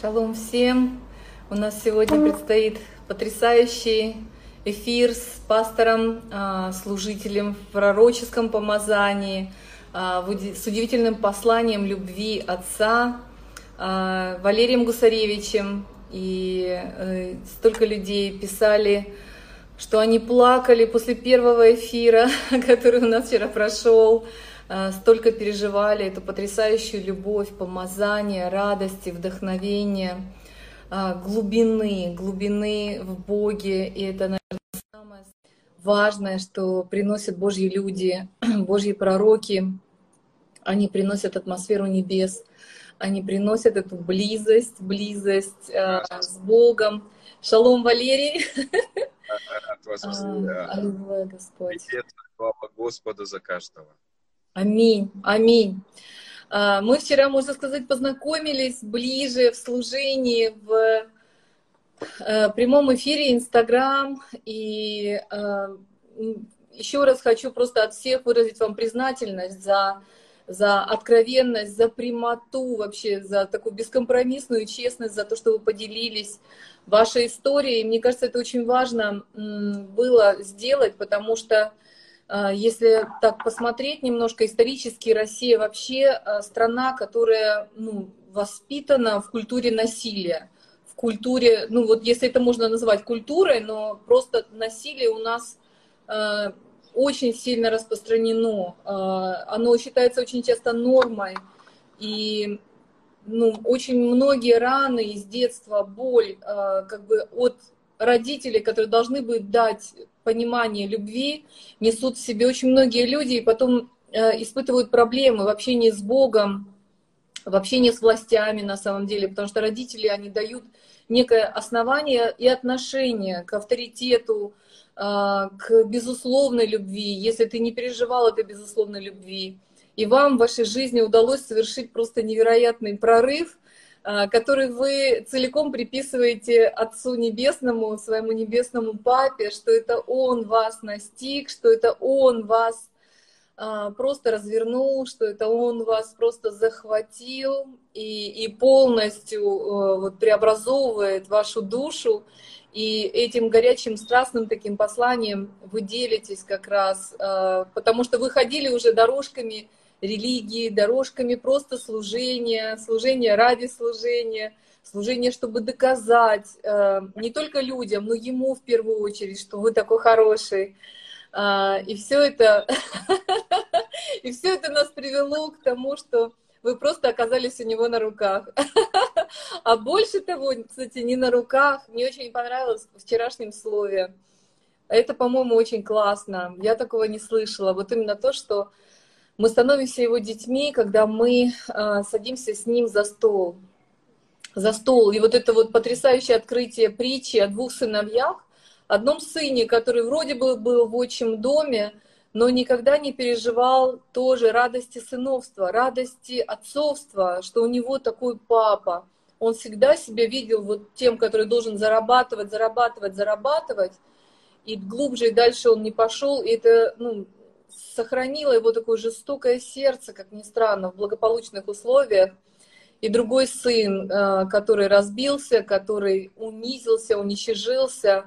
Шалом всем! У нас сегодня предстоит потрясающий эфир с пастором, а, служителем в пророческом помазании, а, с удивительным посланием любви Отца а, Валерием Гусаревичем. И э, столько людей писали, что они плакали после первого эфира, который у нас вчера прошел, столько переживали эту потрясающую любовь, помазание, радости, вдохновение – а, глубины, глубины в Боге. И это, наверное, самое важное, что приносят Божьи люди, Божьи пророки. Они приносят атмосферу небес, они приносят эту близость, близость э, с Богом. Шалом, Валерий. От вас а, Аллилуйя, Господь. Привет, слава Господу за каждого. Аминь, аминь. А, мы вчера, можно сказать, познакомились ближе в служении, в э, прямом эфире Инстаграм. И э, еще раз хочу просто от всех выразить вам признательность за, за откровенность, за прямоту вообще, за такую бескомпромиссную честность, за то, что вы поделились вашей историей. Мне кажется, это очень важно было сделать, потому что если так посмотреть немножко исторически, Россия вообще а, страна, которая ну, воспитана в культуре насилия, в культуре, ну вот если это можно назвать культурой, но просто насилие у нас э, очень сильно распространено, оно считается очень часто нормой, и ну, очень многие раны из детства, боль, как бы от родителей, которые должны будут дать понимание любви, несут в себе очень многие люди, и потом э, испытывают проблемы в общении с Богом, в общении с властями на самом деле, потому что родители, они дают некое основание и отношение к авторитету, э, к безусловной любви, если ты не переживал этой безусловной любви, и вам в вашей жизни удалось совершить просто невероятный прорыв, который вы целиком приписываете Отцу Небесному, своему Небесному Папе, что это Он вас настиг, что это Он вас а, просто развернул, что это Он вас просто захватил и, и полностью а, вот, преобразовывает вашу душу. И этим горячим, страстным таким посланием вы делитесь как раз, потому что вы ходили уже дорожками религии, дорожками просто служения, служения ради служения, служение, чтобы доказать э, не только людям, но ему в первую очередь, что вы такой хороший. Э, и все это, и все это нас привело к тому, что вы просто оказались у него на руках. А больше того, кстати, не на руках. Мне очень понравилось в вчерашнем слове. Это, по-моему, очень классно. Я такого не слышала. Вот именно то, что мы становимся его детьми, когда мы э, садимся с ним за стол. За стол. И вот это вот потрясающее открытие притчи о двух сыновьях, одном сыне, который вроде бы был в отчим доме, но никогда не переживал тоже радости сыновства, радости отцовства, что у него такой папа. Он всегда себя видел вот тем, который должен зарабатывать, зарабатывать, зарабатывать, и глубже и дальше он не пошел. И это ну, сохранило его такое жестокое сердце, как ни странно, в благополучных условиях. И другой сын, э, который разбился, который унизился, уничижился,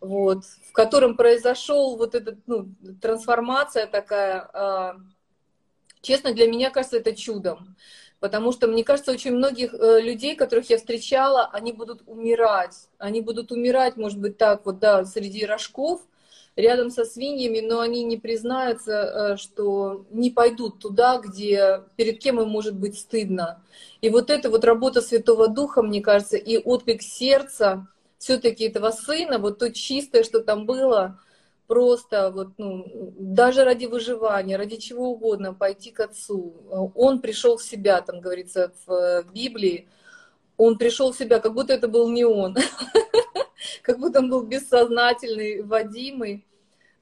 вот, в котором произошел вот эта ну, трансформация такая. Э, честно, для меня кажется это чудом. Потому что, мне кажется, очень многих э, людей, которых я встречала, они будут умирать. Они будут умирать, может быть, так вот, да, среди рожков – рядом со свиньями, но они не признаются, э, что не пойдут туда, где перед кем им может быть стыдно. И вот эта вот работа Святого Духа, мне кажется, и отклик сердца все-таки этого сына, вот то чистое, что там было, просто вот, ну, даже ради выживания, ради чего угодно, пойти к отцу. Он пришел в себя, там говорится в Библии, он пришел в себя, как будто это был не он. как будто он был бессознательный, водимый.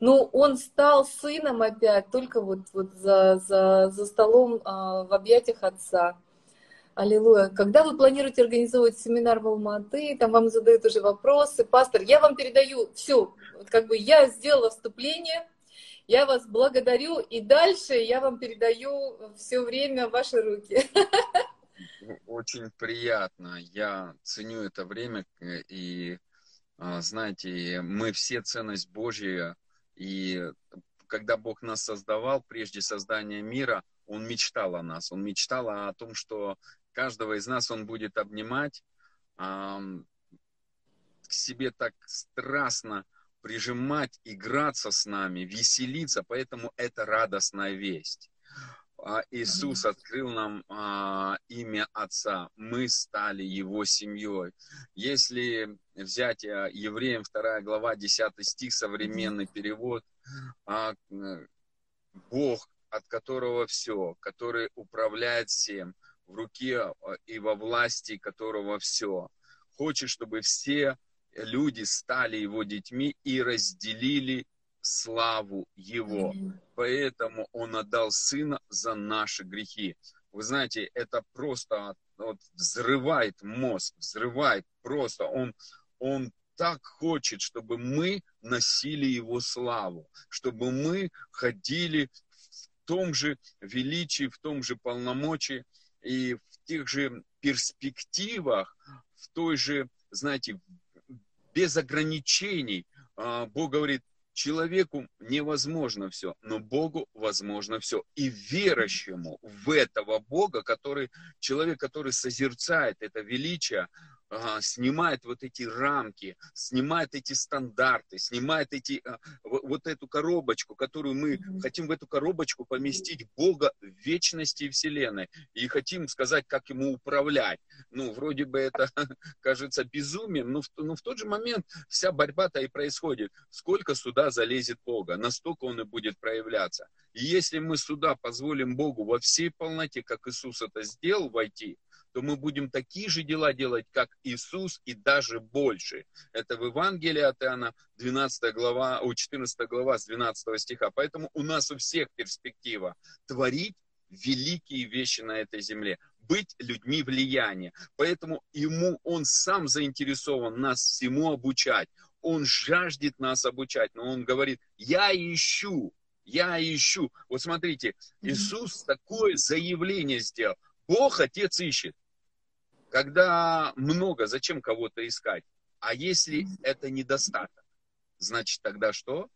Но он стал сыном опять, только вот, вот за, за, за столом а, в объятиях отца. Аллилуйя. Когда вы планируете организовывать семинар в Алматы, там вам задают уже вопросы. Пастор, я вам передаю все. Вот как бы я сделала вступление, я вас благодарю, и дальше я вам передаю все время ваши руки. очень приятно. Я ценю это время и а, знаете, мы все ценность Божья, и когда Бог нас создавал, прежде создания мира, Он мечтал о нас. Он мечтал о том, что каждого из нас Он будет обнимать, к себе так страстно прижимать, играться с нами, веселиться, поэтому это радостная весть. А, Иисус открыл нам а, имя Отца, мы стали Его семьей. Если взять а, Евреям 2 глава 10 стих, современный перевод, а, Бог, от которого все, который управляет всем, в руке а, и во власти которого все, хочет, чтобы все люди стали Его детьми и разделили славу Его. Поэтому Он отдал Сына за наши грехи. Вы знаете, это просто вот, взрывает мозг, взрывает просто. Он, он так хочет, чтобы мы носили Его славу, чтобы мы ходили в том же величии, в том же полномочии и в тех же перспективах, в той же, знаете, без ограничений. А, Бог говорит, Человеку невозможно все, но Богу возможно все. И верующему в этого Бога, который, человек, который созерцает это величие, снимает вот эти рамки, снимает эти стандарты, снимает эти, а, вот эту коробочку, которую мы mm-hmm. хотим в эту коробочку поместить Бога вечности Вселенной. И хотим сказать, как ему управлять. Ну, вроде бы это кажется безумием, но в, но в тот же момент вся борьба-то и происходит. Сколько сюда залезет Бога, настолько он и будет проявляться. И если мы сюда позволим Богу во всей полноте, как Иисус это сделал, войти, то мы будем такие же дела делать, как Иисус, и даже больше. Это в Евангелии от Иоанна, 12 глава, 14 глава с 12 стиха. Поэтому у нас у всех перспектива творить великие вещи на этой земле, быть людьми влияния. Поэтому ему, он сам заинтересован нас всему обучать. Он жаждет нас обучать, но он говорит, я ищу, я ищу. Вот смотрите, Иисус такое заявление сделал. Бог Отец ищет. Когда много, зачем кого-то искать? А если это недостаток, значит тогда что?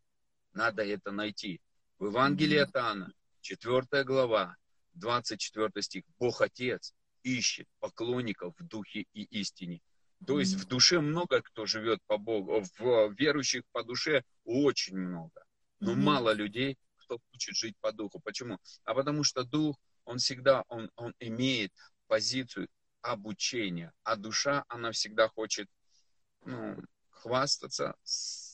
Надо это найти. В Евангелии от Иоанна, 4 глава, 24 стих. Бог Отец ищет поклонников в духе и истине. То есть в душе много кто живет по Богу, в верующих по душе очень много. Но mm-hmm. мало людей, кто хочет жить по духу. Почему? А потому что дух, он всегда, он, он имеет позицию обучения. А душа, она всегда хочет ну, хвастаться,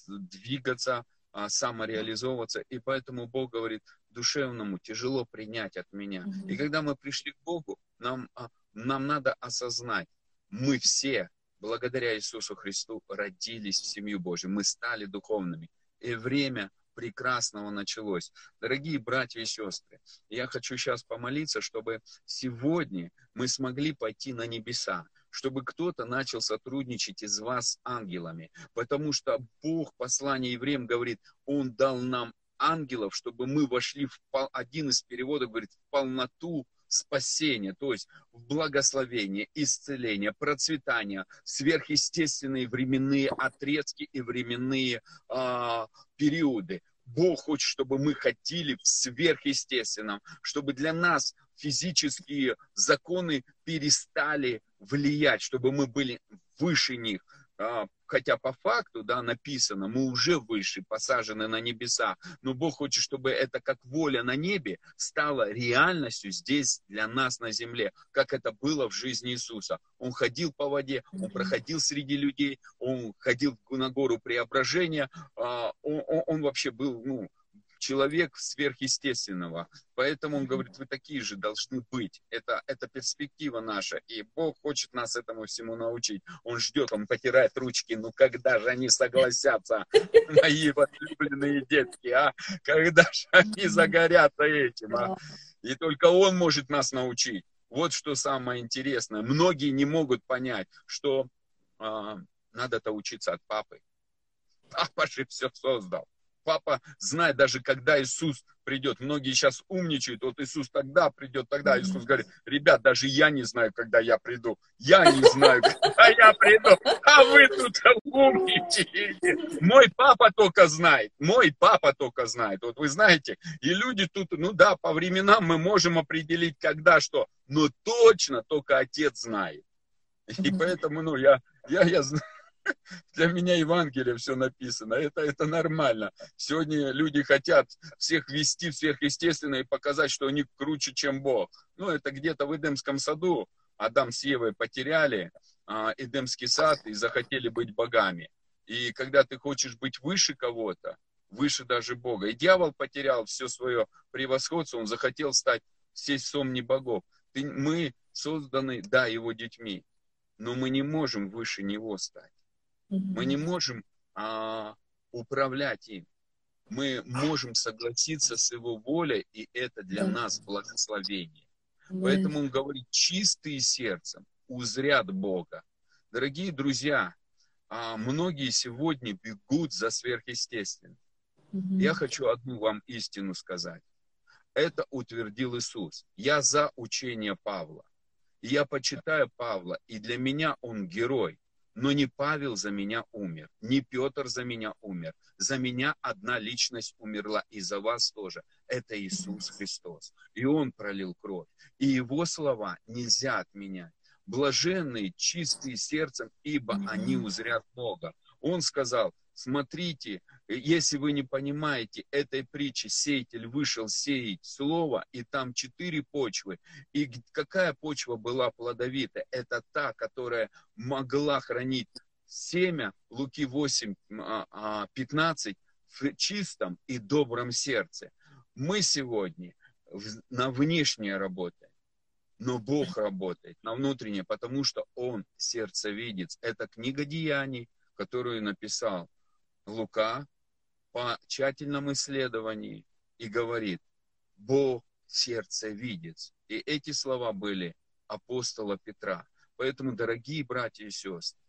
двигаться, а, самореализовываться. И поэтому Бог говорит, душевному тяжело принять от меня. Mm-hmm. И когда мы пришли к Богу, нам, а, нам надо осознать, мы все, благодаря Иисусу Христу, родились в семью Божью. Мы стали духовными. И время прекрасного началось. Дорогие братья и сестры, я хочу сейчас помолиться, чтобы сегодня мы смогли пойти на небеса, чтобы кто-то начал сотрудничать из вас с ангелами, потому что Бог, послание евреям говорит, Он дал нам ангелов, чтобы мы вошли в один из переводов говорит в полноту спасения, то есть в благословение, исцеление, процветание, сверхъестественные временные отрезки и временные а, периоды. Бог хочет, чтобы мы ходили в сверхъестественном, чтобы для нас физические законы перестали влиять, чтобы мы были выше них. А, хотя по факту, да, написано, мы уже выше, посажены на небеса, но Бог хочет, чтобы это как воля на небе стало реальностью здесь для нас на земле, как это было в жизни Иисуса. Он ходил по воде, он проходил среди людей, он ходил на гору преображения, а, он, он, он вообще был, ну, человек сверхъестественного. Поэтому он говорит, вы такие же должны быть. Это, это перспектива наша. И Бог хочет нас этому всему научить. Он ждет, он потирает ручки. Ну когда же они согласятся, мои возлюбленные детки, а? Когда же они загорятся этим, а? И только он может нас научить. Вот что самое интересное. Многие не могут понять, что а, надо-то учиться от папы. Папа же все создал. Папа знает даже, когда Иисус придет. Многие сейчас умничают, вот Иисус тогда придет, тогда Иисус говорит, ребят, даже я не знаю, когда я приду. Я не знаю, когда я приду, а вы тут умничаете. Мой папа только знает, мой папа только знает. Вот вы знаете, и люди тут, ну да, по временам мы можем определить, когда что, но точно только Отец знает. И поэтому, ну, я, я, я знаю, для меня Евангелие все написано. Это, это нормально. Сегодня люди хотят всех вести в сверхъестественное и показать, что они круче, чем Бог. Ну, это где-то в Эдемском саду Адам с Евой потеряли а, Эдемский сад и захотели быть богами. И когда ты хочешь быть выше кого-то, выше даже Бога. И дьявол потерял все свое превосходство, он захотел стать сесть в сомне богов. Ты, мы созданы, да, его детьми, но мы не можем выше него стать. Мы не можем а, управлять им. Мы можем согласиться с его волей, и это для да. нас благословение. Да. Поэтому он говорит, чистые сердцем узрят Бога. Дорогие друзья, а, многие сегодня бегут за сверхъестественным. Угу. Я хочу одну вам истину сказать. Это утвердил Иисус. Я за учение Павла. я почитаю Павла, и для меня он герой. Но не Павел за меня умер, не Петр за меня умер. За меня одна личность умерла, и за вас тоже. Это Иисус Христос. И Он пролил кровь. И Его слова нельзя отменять. Блаженные, чистые сердцем, ибо они узрят Бога. Он сказал, смотрите, если вы не понимаете этой притчи, сеятель вышел сеять слово, и там четыре почвы. И какая почва была плодовита? Это та, которая могла хранить семя, Луки 8, 15, а, в чистом и добром сердце. Мы сегодня на внешнее работаем, но Бог работает на внутреннее, потому что Он сердце видит. Это книга деяний, которую написал Лука, по тщательном исследовании и говорит, Бог сердце видит. И эти слова были апостола Петра. Поэтому, дорогие братья и сестры,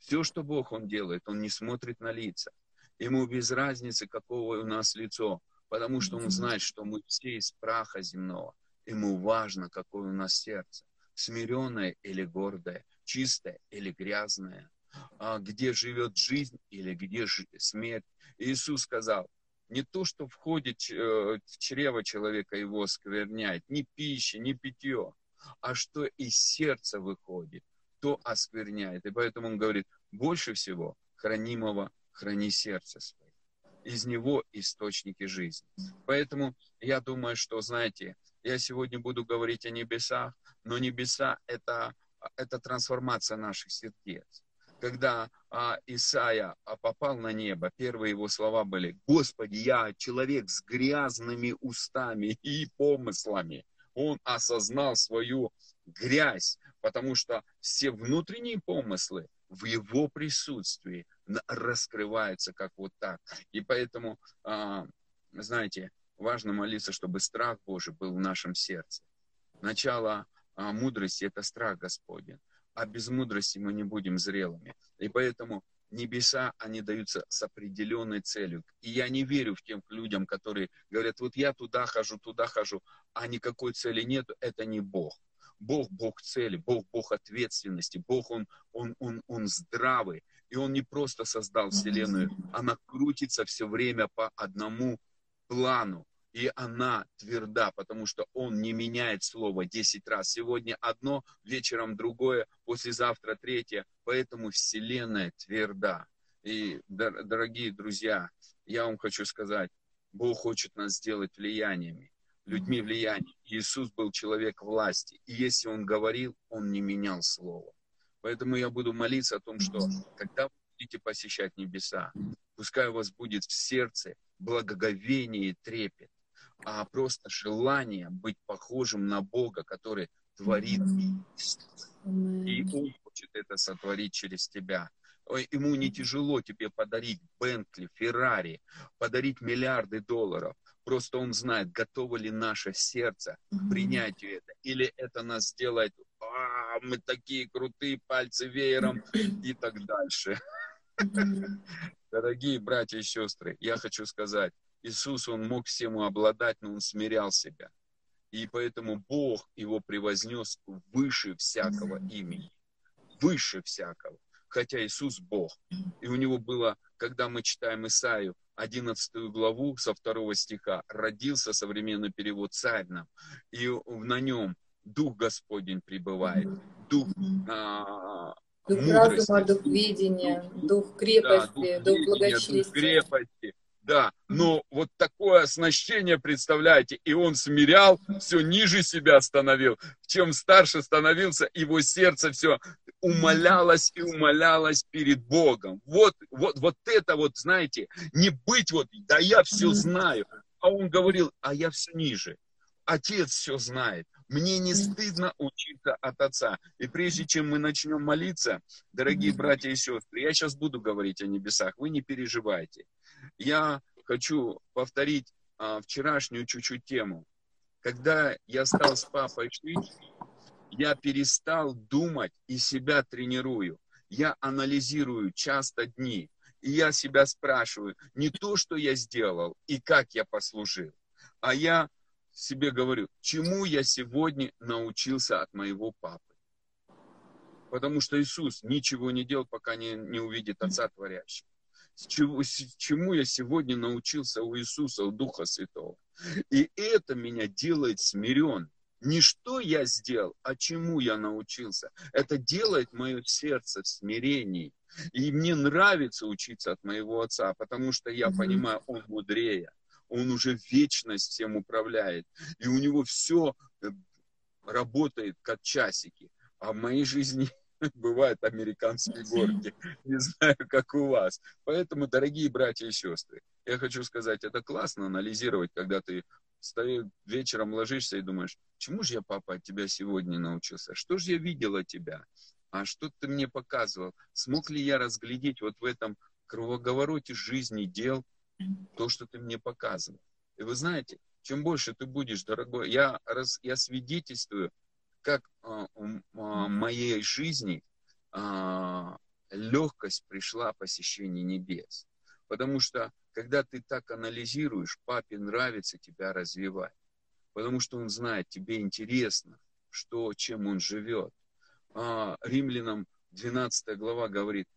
все, что Бог Он делает, Он не смотрит на лица. Ему без разницы, какого у нас лицо, потому что Он знает, что мы все из праха земного. Ему важно, какое у нас сердце. Смиренное или гордое, чистое или грязное, где живет жизнь или где смерть. Иисус сказал, не то, что входит э, в чрево человека, его оскверняет, ни пища, ни питье, а что из сердца выходит, то оскверняет. И поэтому он говорит, больше всего хранимого храни сердце свое. Из него источники жизни. Поэтому я думаю, что, знаете, я сегодня буду говорить о небесах, но небеса это, это трансформация наших сердец когда а, Исаия а, попал на небо, первые его слова были, «Господи, я человек с грязными устами и помыслами». Он осознал свою грязь, потому что все внутренние помыслы в его присутствии раскрываются как вот так. И поэтому, а, знаете, важно молиться, чтобы страх Божий был в нашем сердце. Начало а, мудрости – это страх Господень а без мудрости мы не будем зрелыми. И поэтому небеса, они даются с определенной целью. И я не верю в тем людям, которые говорят, вот я туда хожу, туда хожу, а никакой цели нет, это не Бог. Бог, Бог цели, Бог, Бог ответственности, Бог, Он, он, он, он здравый. И Он не просто создал Вселенную, она крутится все время по одному плану и она тверда, потому что он не меняет слово 10 раз. Сегодня одно, вечером другое, послезавтра третье. Поэтому Вселенная тверда. И, дорогие друзья, я вам хочу сказать, Бог хочет нас сделать влияниями, людьми влияния. Иисус был человек власти. И если Он говорил, Он не менял слово. Поэтому я буду молиться о том, что когда вы будете посещать небеса, пускай у вас будет в сердце благоговение и трепет а просто желание быть похожим на Бога, который творит. И Он хочет это сотворить через тебя. Ему не тяжело тебе подарить Бентли, Феррари, подарить миллиарды долларов. Просто он знает, готово ли наше сердце к принятию это. Или это нас сделает, а, мы такие крутые, пальцы веером и так дальше. Дорогие братья и сестры, я хочу сказать, Иисус, Он мог всему обладать, но Он смирял себя. И поэтому Бог его превознес выше всякого имени. Выше всякого. Хотя Иисус Бог. И у него было, когда мы читаем Исаию, 11 главу со второго стиха, родился современный перевод царь нам, и на нем Дух Господень пребывает, Дух а, Дух мудрости, разума, дух видения, дух крепости, да, дух, дух благочестия. Дух крепости, да, но вот такое оснащение, представляете, и он смирял, все ниже себя становил. Чем старше становился, его сердце все умолялось и умолялось перед Богом. Вот, вот, вот это вот, знаете, не быть вот, да я все знаю. А он говорил, а я все ниже. Отец все знает. Мне не стыдно учиться от Отца. И прежде чем мы начнем молиться, дорогие братья и сестры, я сейчас буду говорить о небесах, вы не переживайте. Я хочу повторить а, вчерашнюю чуть-чуть тему. Когда я стал с папой жить, я перестал думать и себя тренирую. Я анализирую часто дни. И я себя спрашиваю, не то, что я сделал и как я послужил, а я себе говорю, чему я сегодня научился от моего папы. Потому что Иисус ничего не делал, пока не, не увидит Отца Творящего. Чему, чему я сегодня научился у Иисуса, у Духа Святого. И это меня делает смирен. Не что я сделал, а чему я научился. Это делает мое сердце в смирении. И мне нравится учиться от моего отца, потому что я понимаю, он мудрее. Он уже вечность всем управляет. И у него все э, работает как часики. А в моей жизни бывают американские горки. Не знаю, как у вас. Поэтому, дорогие братья и сестры, я хочу сказать, это классно анализировать, когда ты вечером ложишься и думаешь, чему же я, папа, от тебя сегодня научился? Что же я видел от тебя? А что ты мне показывал? Смог ли я разглядеть вот в этом круговороте жизни, дел, то, что ты мне показывал? И вы знаете, чем больше ты будешь, дорогой, я, раз, я свидетельствую, как а, а, моей жизни а, легкость пришла посещение небес. Потому что, когда ты так анализируешь, папе нравится тебя развивать. Потому что он знает, тебе интересно, что, чем он живет. Римлянам 12 глава говорит,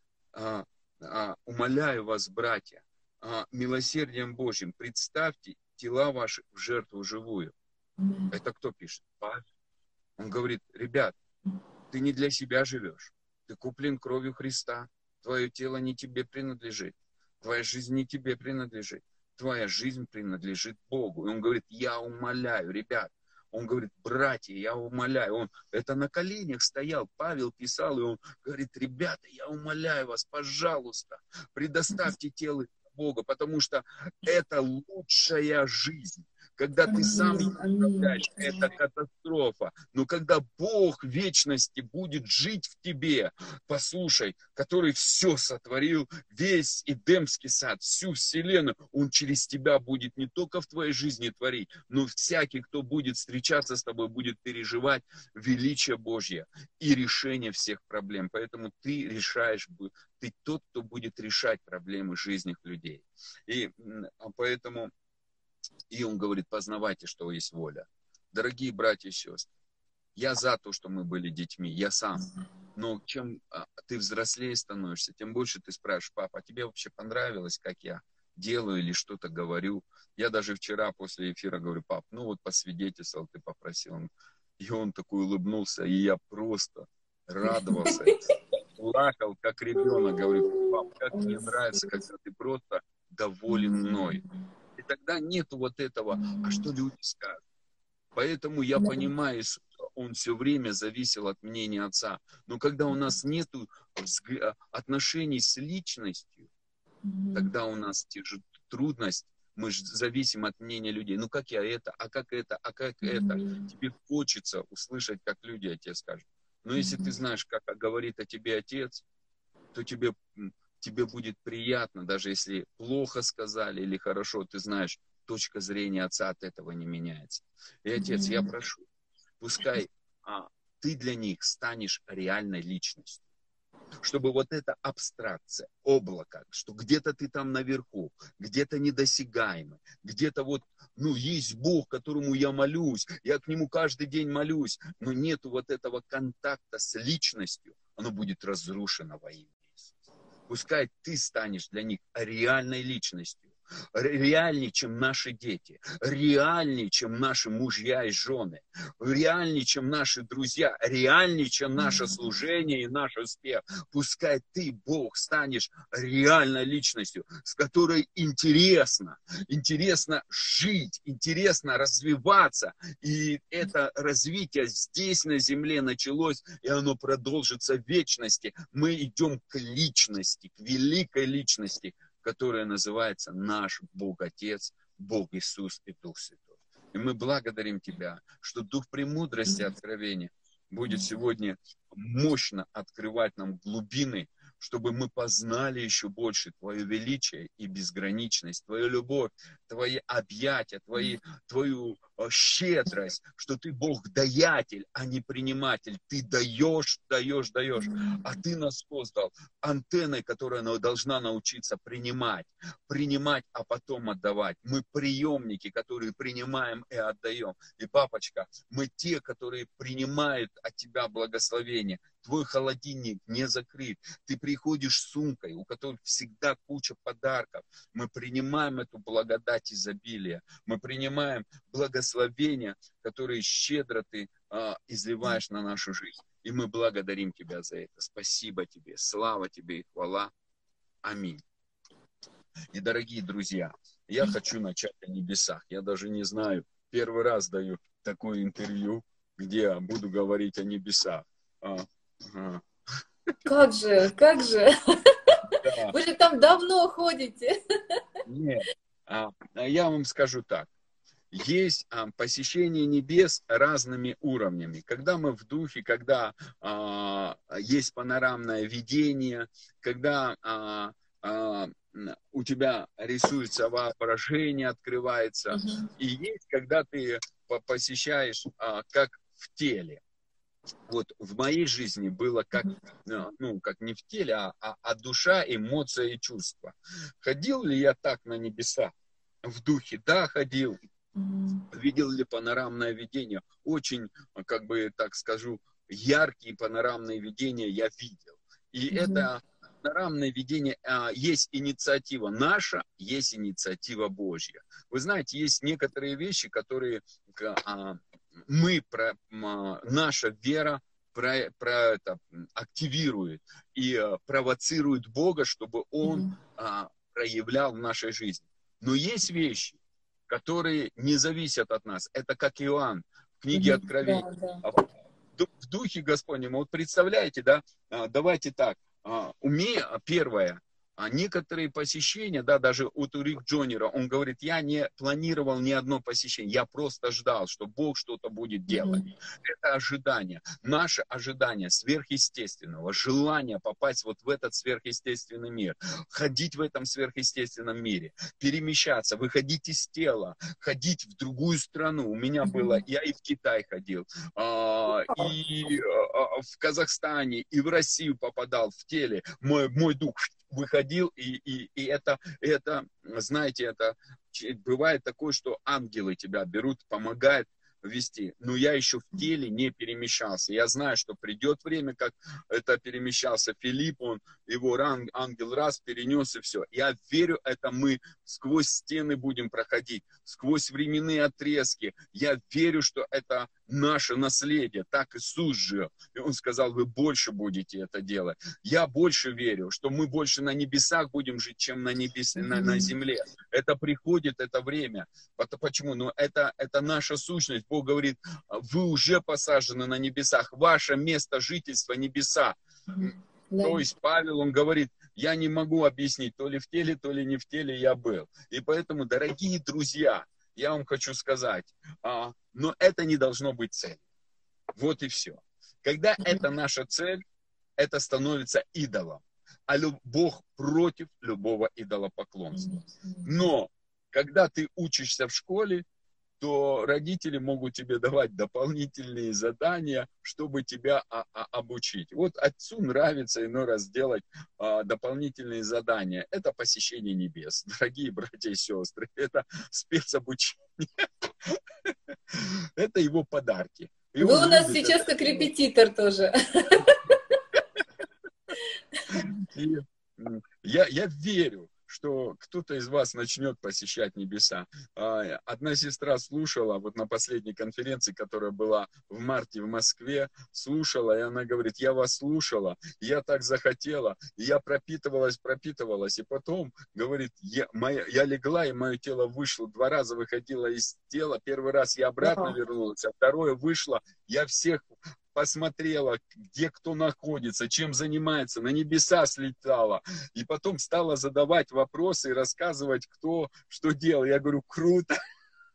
умоляю вас, братья, милосердием Божьим, представьте тела ваши в жертву живую. Это кто пишет? Павел. Он говорит, ребят, ты не для себя живешь. Ты куплен кровью Христа. Твое тело не тебе принадлежит. Твоя жизнь не тебе принадлежит. Твоя жизнь принадлежит Богу. И он говорит, я умоляю, ребят, он говорит, братья, я умоляю. Он это на коленях стоял, Павел писал, и он говорит, ребята, я умоляю вас, пожалуйста, предоставьте тело Бога, потому что это лучшая жизнь. Когда ты сам управляешь, это катастрофа. Но когда Бог вечности будет жить в тебе, послушай, который все сотворил, весь Эдемский сад, всю вселенную, Он через тебя будет не только в твоей жизни творить, но всякий, кто будет встречаться с тобой, будет переживать величие Божье и решение всех проблем. Поэтому ты решаешь, ты тот, кто будет решать проблемы жизни людей. И а поэтому и он говорит, познавайте, что есть воля. Дорогие братья и сестры, я за то, что мы были детьми, я сам. Но чем а, ты взрослее становишься, тем больше ты спрашиваешь, папа, а тебе вообще понравилось, как я делаю или что-то говорю? Я даже вчера после эфира говорю, пап, ну вот посвидетельствовал, ты попросил. И он такой улыбнулся, и я просто радовался, плакал, как ребенок. Говорю, пап, как мне нравится, когда ты просто доволен мной тогда нет вот этого, а что люди скажут. Поэтому я понимаю, что он все время зависел от мнения отца. Но когда у нас нет отношений с личностью, тогда у нас те же трудность, мы же зависим от мнения людей. Ну как я это, а как это, а как это. Тебе хочется услышать, как люди о тебе скажут. Но если ты знаешь, как говорит о тебе отец, то тебе тебе будет приятно, даже если плохо сказали или хорошо, ты знаешь, точка зрения отца от этого не меняется. И отец, я прошу, пускай а, ты для них станешь реальной личностью. чтобы вот эта абстракция, облако, что где-то ты там наверху, где-то недосягаемый, где-то вот, ну, есть Бог, которому я молюсь, я к нему каждый день молюсь, но нету вот этого контакта с личностью, оно будет разрушено во имя. Пускай ты станешь для них реальной личностью, реальнее, чем наши дети, реальнее, чем наши мужья и жены, реальнее, чем наши друзья, реальнее, чем наше служение и наш успех. Пускай ты, Бог, станешь реальной личностью, с которой интересно, интересно жить, интересно развиваться. И это развитие здесь на земле началось, и оно продолжится в вечности. Мы идем к личности, к великой личности, которая называется наш Бог Отец, Бог Иисус и Дух Святой. И мы благодарим Тебя, что Дух премудрости откровения будет сегодня мощно открывать нам глубины чтобы мы познали еще больше Твое величие и безграничность, Твою любовь, Твои объятия, твои, Твою щедрость, что Ты Бог даятель, а не приниматель. Ты даешь, даешь, даешь. А Ты нас создал антенной, которая должна научиться принимать. Принимать, а потом отдавать. Мы приемники, которые принимаем и отдаем. И, папочка, мы те, которые принимают от Тебя благословение твой холодильник не закрыт, ты приходишь с сумкой, у которой всегда куча подарков. Мы принимаем эту благодать изобилия, мы принимаем благословения, которые щедро ты а, изливаешь на нашу жизнь. И мы благодарим Тебя за это. Спасибо Тебе, слава Тебе и хвала. Аминь. И, дорогие друзья, я хочу начать о небесах. Я даже не знаю, первый раз даю такое интервью, где буду говорить о небесах. А, как же, как же. Да. Вы же там давно ходите. Нет, а, я вам скажу так. Есть а, посещение небес разными уровнями. Когда мы в духе, когда а, есть панорамное видение, когда а, а, у тебя рисуется воображение, открывается. Угу. И есть, когда ты посещаешь а, как в теле вот в моей жизни было как, э, ну, как не в теле, а, а, а душа, эмоция и чувства. Ходил ли я так на небеса в духе? Да, ходил. Видел ли панорамное видение? Очень, как бы так скажу, яркие панорамные видения я видел. И mm-hmm. это панорамное видение, а, есть инициатива наша, есть инициатива Божья. Вы знаете, есть некоторые вещи, которые а, мы, про, наша вера про, про это активирует и а, провоцирует Бога, чтобы Он mm-hmm. а, проявлял в нашей жизни. Но есть вещи, которые не зависят от нас. Это как Иоанн в книге. Откровения. Да, да. А в духе Господнем, вот представляете, да, а, давайте так, умея, первое, а некоторые посещения, да, даже у Турик Джонера, он говорит, я не планировал ни одно посещение, я просто ждал, что Бог что-то будет делать. Mm-hmm. Это ожидание, наше ожидание сверхъестественного, желание попасть вот в этот сверхъестественный мир, ходить в этом сверхъестественном мире, перемещаться, выходить из тела, ходить в другую страну. У меня mm-hmm. было, я и в Китай ходил, а, и а, в Казахстане, и в Россию попадал в теле. Мой, мой дух выходил, и, и, и это, это, знаете, это бывает такое, что ангелы тебя берут, помогают вести. Но я еще в теле не перемещался. Я знаю, что придет время, как это перемещался Филипп, он, его ангел раз перенес и все. Я верю, это мы сквозь стены будем проходить, сквозь временные отрезки. Я верю, что это наше наследие. Так Иисус жил. И Он сказал, вы больше будете это делать. Я больше верю, что мы больше на небесах будем жить, чем на, небес, на, на земле. Это приходит, это время. Почему? Ну, это, это наша сущность. Бог говорит, вы уже посажены на небесах. Ваше место жительства небеса. Да. То есть Павел, он говорит, я не могу объяснить, то ли в теле, то ли не в теле я был. И поэтому, дорогие друзья, я вам хочу сказать, а, но это не должно быть цель. Вот и все. Когда это наша цель, это становится идолом. А люб, Бог против любого идолопоклонства. Но когда ты учишься в школе, то родители могут тебе давать дополнительные задания, чтобы тебя а, а, обучить. Вот отцу нравится иной раз делать а, дополнительные задания. Это посещение небес, дорогие братья и сестры. Это спецобучение. Это его подарки. Вы у нас сейчас как репетитор тоже. Я, я верю, что кто-то из вас начнет посещать небеса. А, одна сестра слушала, вот на последней конференции, которая была в марте в Москве, слушала, и она говорит, я вас слушала, я так захотела, я пропитывалась, пропитывалась, и потом, говорит, я, моя, я легла, и мое тело вышло, два раза выходила из тела, первый раз я обратно вернулась, а второе вышло, я всех посмотрела, где кто находится, чем занимается, на небеса слетала. И потом стала задавать вопросы и рассказывать, кто что делал. Я говорю, круто.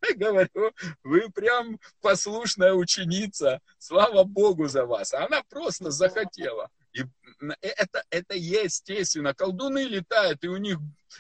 Говорю, вы прям послушная ученица. Слава Богу за вас. Она просто захотела. И это, это естественно. Колдуны летают, и у них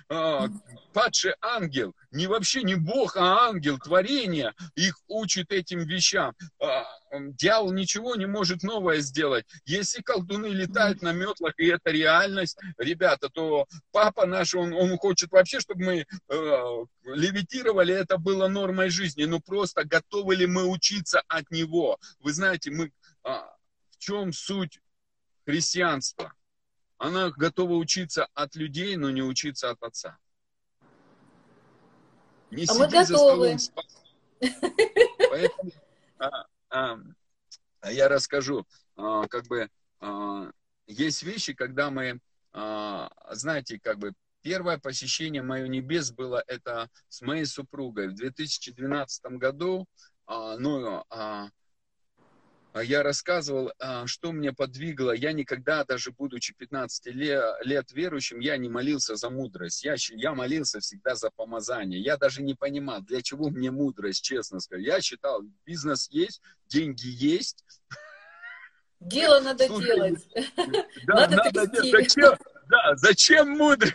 а, падший ангел, не вообще не Бог, а ангел, творение, их учит этим вещам. А, дьявол ничего не может новое сделать. Если колдуны летают на метлах, и это реальность, ребята, то папа наш, он, он хочет вообще, чтобы мы э, левитировали, это было нормой жизни. Но просто готовы ли мы учиться от него? Вы знаете, мы... Э, в чем суть христианства. Она готова учиться от людей, но не учиться от отца. Не а мы готовы. Поэтому а, а, а, я расскажу, а, как бы а, есть вещи, когда мы, а, знаете, как бы первое посещение мое небес было это с моей супругой в 2012 году. А, ну, а я рассказывал, а, что меня подвигло. Я никогда, даже будучи 15 лет верующим, я не молился за мудрость. Я, я молился всегда за помазание. Я даже не понимал, для чего мне мудрость, честно сказать. Я считал, бизнес есть, деньги есть. Дело надо Слушай, делать. Да, надо, надо делать. Зачем, да, зачем мудрость?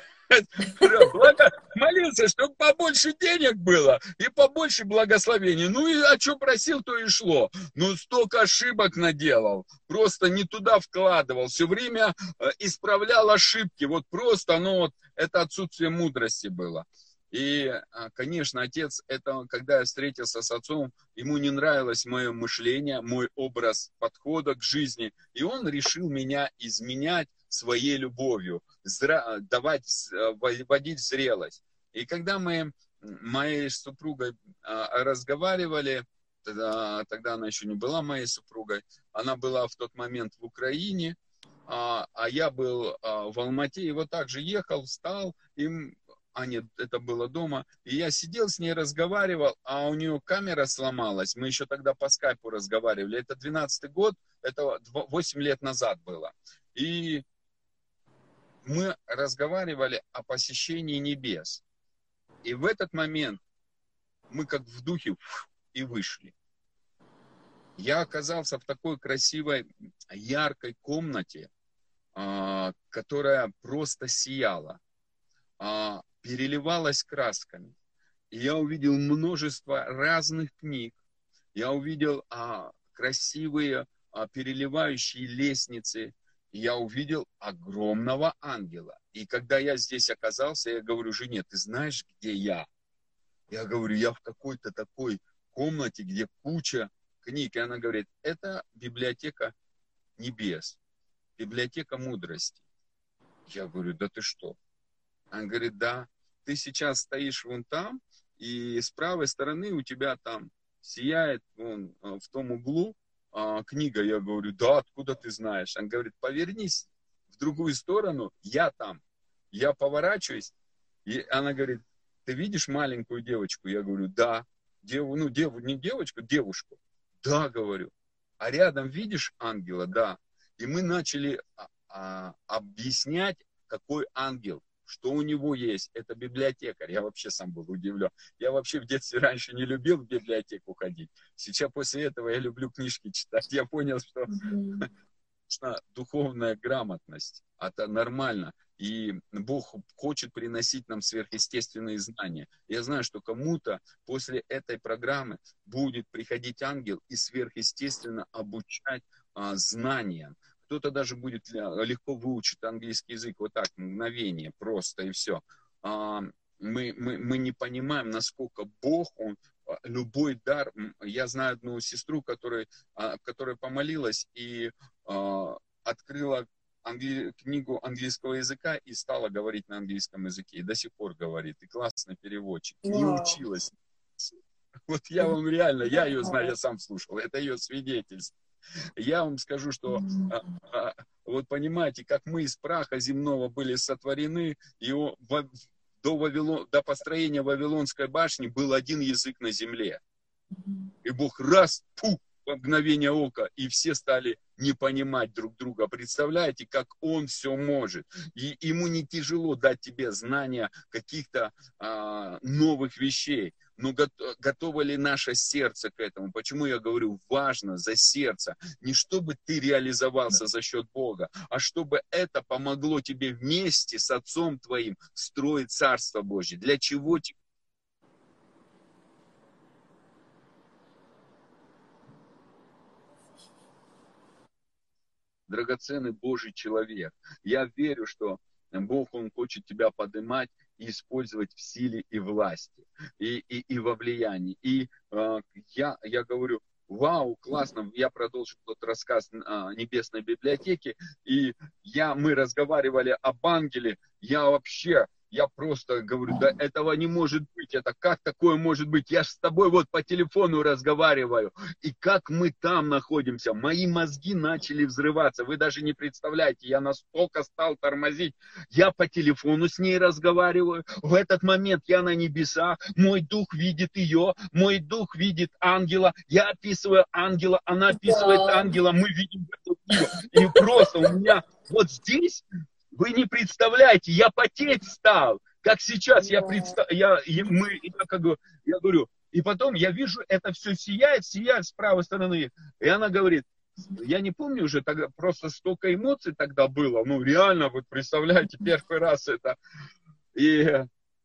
Благо, молился, чтобы побольше денег было и побольше благословений. Ну и о чем просил, то и шло. Ну столько ошибок наделал, просто не туда вкладывал, все время э, исправлял ошибки. Вот просто, ну вот, это отсутствие мудрости было. И, а, конечно, отец, это когда я встретился с отцом, ему не нравилось мое мышление, мой образ подхода к жизни. И он решил меня изменять своей любовью, зра, давать, э, вводить зрелость. И когда мы моей супругой а, разговаривали, тогда, тогда она еще не была моей супругой, она была в тот момент в Украине, а, а я был а, в Алмате, и вот так же ехал, встал, и а нет, это было дома, и я сидел с ней, разговаривал, а у нее камера сломалась, мы еще тогда по скайпу разговаривали, это 12 год, это 8 лет назад было, и мы разговаривали о посещении небес, и в этот момент мы как в духе и вышли. Я оказался в такой красивой, яркой комнате, а, которая просто сияла. А, переливалась красками. И я увидел множество разных книг. Я увидел а, красивые переливающие лестницы. Я увидел огромного ангела. И когда я здесь оказался, я говорю жене, ты знаешь, где я? Я говорю, я в какой-то такой комнате, где куча книг. И она говорит, это библиотека небес, библиотека мудрости. Я говорю, да ты что? Она говорит, да, ты сейчас стоишь вон там, и с правой стороны у тебя там сияет вон а, в том углу а, книга. Я говорю, да, откуда ты знаешь? Он говорит, повернись в другую сторону, я там. Я поворачиваюсь, и она говорит, ты видишь маленькую девочку? Я говорю, да. Дев, ну, дев, не девочку, девушку. Да, говорю. А рядом видишь ангела? Да. И мы начали а, а, объяснять, какой ангел что у него есть. Это библиотекарь. Я вообще сам был удивлен. Я вообще в детстве раньше не любил в библиотеку ходить. Сейчас после этого я люблю книжки читать. Я понял, что нужна духовная грамотность. Это нормально. И Бог хочет приносить нам сверхъестественные знания. Я знаю, что кому-то после этой программы будет приходить ангел и сверхъестественно обучать а, знаниям. Кто-то даже будет легко выучить английский язык вот так, мгновение, просто и все. А, мы, мы, мы не понимаем, насколько Бог, Он а, любой дар. Я знаю одну сестру, которая, а, которая помолилась и э, открыла англи... книгу английского языка и стала говорить на английском языке. И до сих пор говорит. И классный переводчик. Wow. И училась. Вот я вам реально, я ее знаю, я сам слушал. Это ее свидетельство. Я вам скажу, что а, а, вот понимаете, как мы из праха земного были сотворены, и до, Вавилон, до построения Вавилонской башни был один язык на земле. И Бог раз, пух, в мгновение ока, и все стали не понимать друг друга. Представляете, как он все может. И ему не тяжело дать тебе знания каких-то а, новых вещей. Но готово ли наше сердце к этому? Почему я говорю, важно за сердце. Не чтобы ты реализовался за счет Бога, а чтобы это помогло тебе вместе с Отцом твоим строить Царство Божье. Для чего тебе драгоценный Божий человек. Я верю, что Бог, Он хочет тебя поднимать использовать в силе и власти, и, и, и во влиянии. И э, я, я говорю, вау, классно, я продолжил тот рассказ а, Небесной библиотеки, и я, мы разговаривали об ангеле, я вообще я просто говорю, да этого не может быть, это как такое может быть? Я же с тобой вот по телефону разговариваю, и как мы там находимся, мои мозги начали взрываться, вы даже не представляете, я настолько стал тормозить, я по телефону с ней разговариваю, в этот момент я на небесах, мой дух видит ее, мой дух видит ангела, я описываю ангела, она описывает ангела, мы видим и просто у меня вот здесь вы не представляете, я потеть стал, как сейчас я представ... я, я, мы, я, как, я говорю, и потом я вижу, это все сияет, сияет с правой стороны. И она говорит, я не помню уже, тогда просто столько эмоций тогда было. Ну, реально, вот представляете, первый раз это. И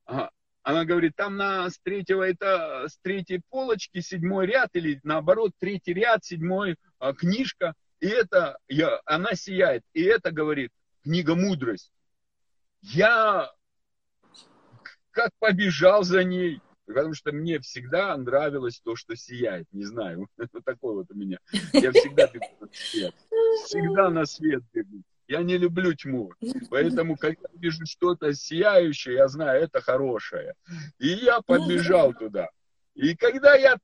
а, она говорит, там на, с третьего это, с третьей полочки седьмой ряд, или наоборот, третий ряд, седьмой а, книжка. И это, я, она сияет. И это, говорит, книга мудрость. Я как побежал за ней, потому что мне всегда нравилось то, что сияет. Не знаю, вот такой вот у меня. Я всегда свет. Всегда на свет бегу. Я не люблю тьму. Поэтому, когда вижу что-то сияющее, я знаю, это хорошее. И я побежал туда. И когда я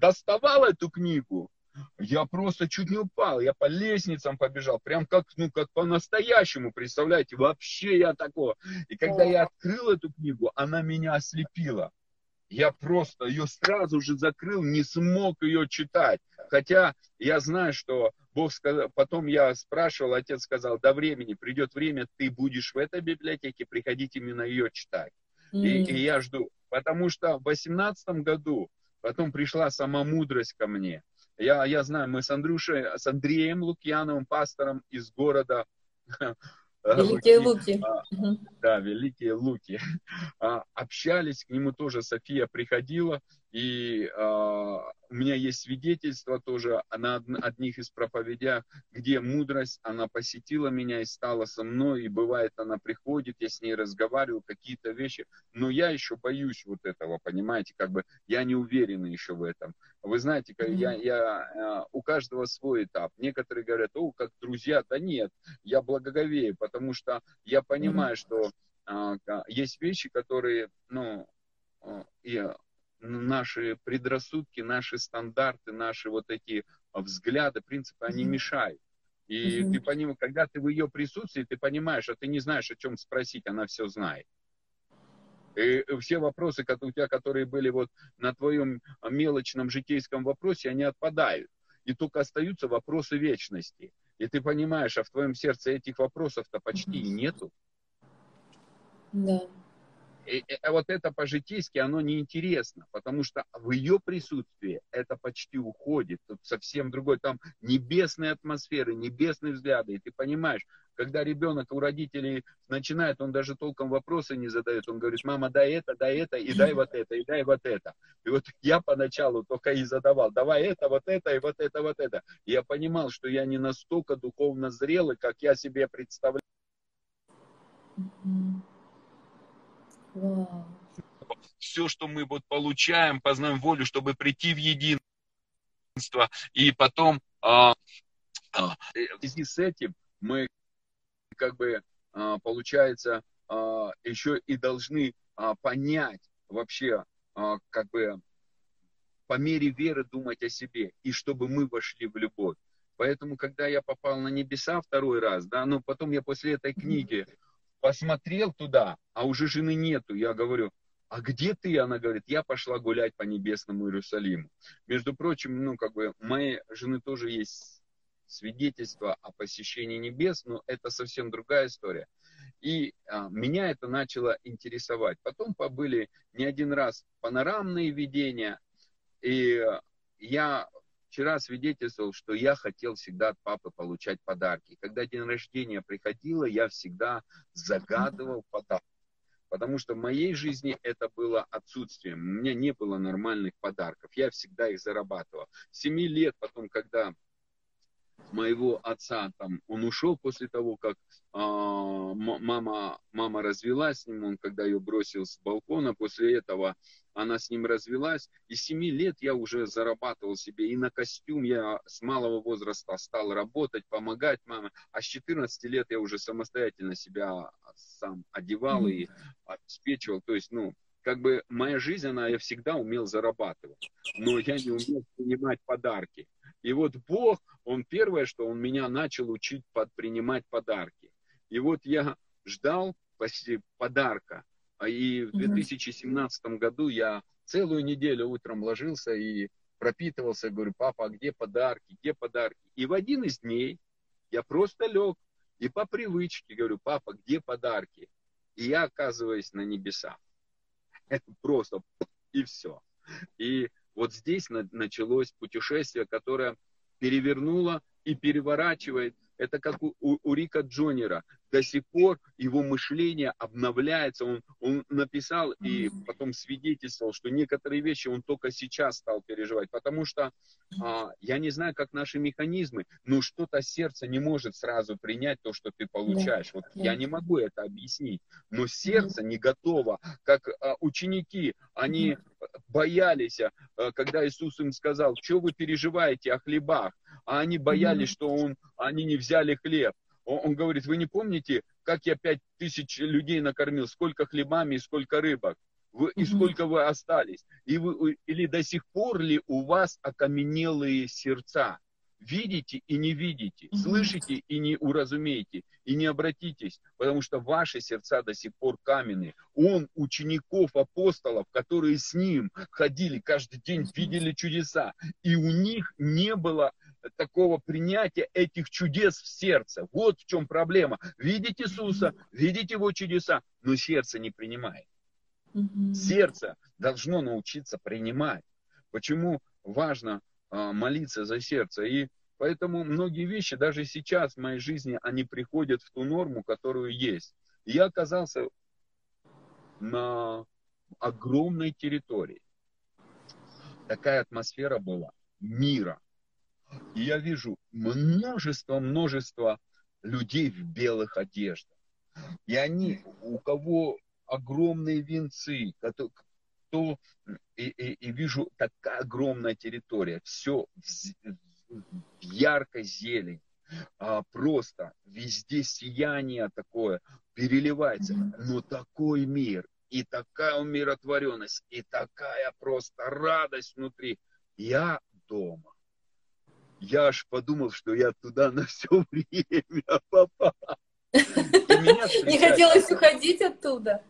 доставал эту книгу, я просто чуть не упал, я по лестницам побежал, прям как, ну, как по-настоящему, представляете, вообще я такого. И когда я открыл эту книгу, она меня ослепила. Я просто ее сразу же закрыл, не смог ее читать. Хотя я знаю, что Бог сказал, потом я спрашивал, отец сказал, до времени, придет время, ты будешь в этой библиотеке приходить именно ее читать. Mm-hmm. И, и я жду. Потому что в восемнадцатом году потом пришла сама мудрость ко мне. Я, я знаю, мы с Андрюшей, с Андреем Лукьяновым, пастором из города Великие Луки. А, да, Великие Луки. А, общались, к нему тоже София приходила, и а, у меня есть свидетельство тоже на одних из проповедях, где мудрость, она посетила меня и стала со мной, и бывает, она приходит, я с ней разговариваю, какие-то вещи, но я еще боюсь вот этого, понимаете, как бы я не уверен еще в этом. Вы знаете, как я, я, у каждого свой этап. Некоторые говорят, о, как друзья, да нет, я благоговею, потому что я понимаю, что а, есть вещи, которые, ну, и наши предрассудки, наши стандарты, наши вот эти взгляды, принципы, они мешают. И mm-hmm. ты понимаешь, когда ты в ее присутствии, ты понимаешь, а ты не знаешь, о чем спросить, она все знает. И все вопросы, у тебя, которые были вот на твоем мелочном житейском вопросе, они отпадают. И только остаются вопросы вечности. И ты понимаешь, а в твоем сердце этих вопросов-то почти и нету. Да. И, вот это по-житейски, оно неинтересно, потому что в ее присутствии это почти уходит. Тут совсем другой, там небесные атмосферы, небесные взгляды. И ты понимаешь, когда ребенок у родителей начинает, он даже толком вопросы не задает. Он говорит, мама, дай это, дай это, и дай вот это, и дай вот это. И вот я поначалу только и задавал, давай это, вот это, и вот это, вот это. И я понимал, что я не настолько духовно зрелый, как я себе представлял. Все, что мы вот получаем, познаем волю, чтобы прийти в единство. И потом а, а, в связи с этим мы как бы а, получается а, еще и должны а, понять вообще а, как бы по мере веры думать о себе, и чтобы мы вошли в любовь. Поэтому, когда я попал на небеса второй раз, да, но потом я после этой книги посмотрел туда, а уже жены нету. Я говорю, а где ты? Она говорит, я пошла гулять по небесному Иерусалиму. Между прочим, ну, как бы, моей жены тоже есть свидетельство о посещении небес, но это совсем другая история. И а, меня это начало интересовать. Потом побыли не один раз панорамные видения, и я вчера свидетельствовал, что я хотел всегда от папы получать подарки. Когда день рождения приходило, я всегда загадывал подарки. Потому что в моей жизни это было отсутствием. У меня не было нормальных подарков. Я всегда их зарабатывал. Семи лет потом, когда моего отца, там, он ушел после того, как а, мама, мама развелась с ним, он когда ее бросил с балкона, после этого она с ним развелась, и с 7 лет я уже зарабатывал себе и на костюм, я с малого возраста стал работать, помогать маме, а с 14 лет я уже самостоятельно себя сам одевал и обеспечивал, то есть, ну, как бы моя жизнь, она, я всегда умел зарабатывать, но я не умел принимать подарки. И вот Бог, Он первое, что Он меня начал учить под, принимать подарки. И вот я ждал подарка. А и в 2017 году я целую неделю утром ложился и пропитывался, говорю, папа, а где подарки, где подарки? И в один из дней я просто лег и по привычке говорю, папа, где подарки? И я оказываюсь на небесах. Это просто и все. И вот здесь началось путешествие, которое перевернуло и переворачивает. Это как у, у Рика Джонера. До сих пор его мышление обновляется. Он, он написал и потом свидетельствовал, что некоторые вещи он только сейчас стал переживать. Потому что а, я не знаю, как наши механизмы, но что-то сердце не может сразу принять то, что ты получаешь. Вот я не могу это объяснить. Но сердце не готово. Как а, ученики, они боялись, а, когда Иисус им сказал, что вы переживаете о хлебах? А они боялись, что он, они не взяли хлеб. Он, он говорит, вы не помните, как я пять тысяч людей накормил, сколько хлебами и сколько рыбок? Вы, и сколько вы остались? И вы, или до сих пор ли у вас окаменелые сердца? Видите и не видите, слышите и не уразумеете, и не обратитесь, потому что ваши сердца до сих пор каменные. Он учеников апостолов, которые с ним ходили каждый день, видели чудеса, и у них не было такого принятия этих чудес в сердце. Вот в чем проблема. Видите Иисуса, видите его чудеса, но сердце не принимает. Сердце должно научиться принимать. Почему важно молиться за сердце. И поэтому многие вещи, даже сейчас в моей жизни, они приходят в ту норму, которую есть. Я оказался на огромной территории. Такая атмосфера была мира. И я вижу множество-множество людей в белых одеждах. И они, у кого огромные венцы, то и, и, и вижу такая огромная территория, все яркой зелени, а, просто везде сияние такое переливается, но такой мир, и такая умиротворенность, и такая просто радость внутри. Я дома. Я аж подумал, что я туда на все время попал. Не хотелось уходить оттуда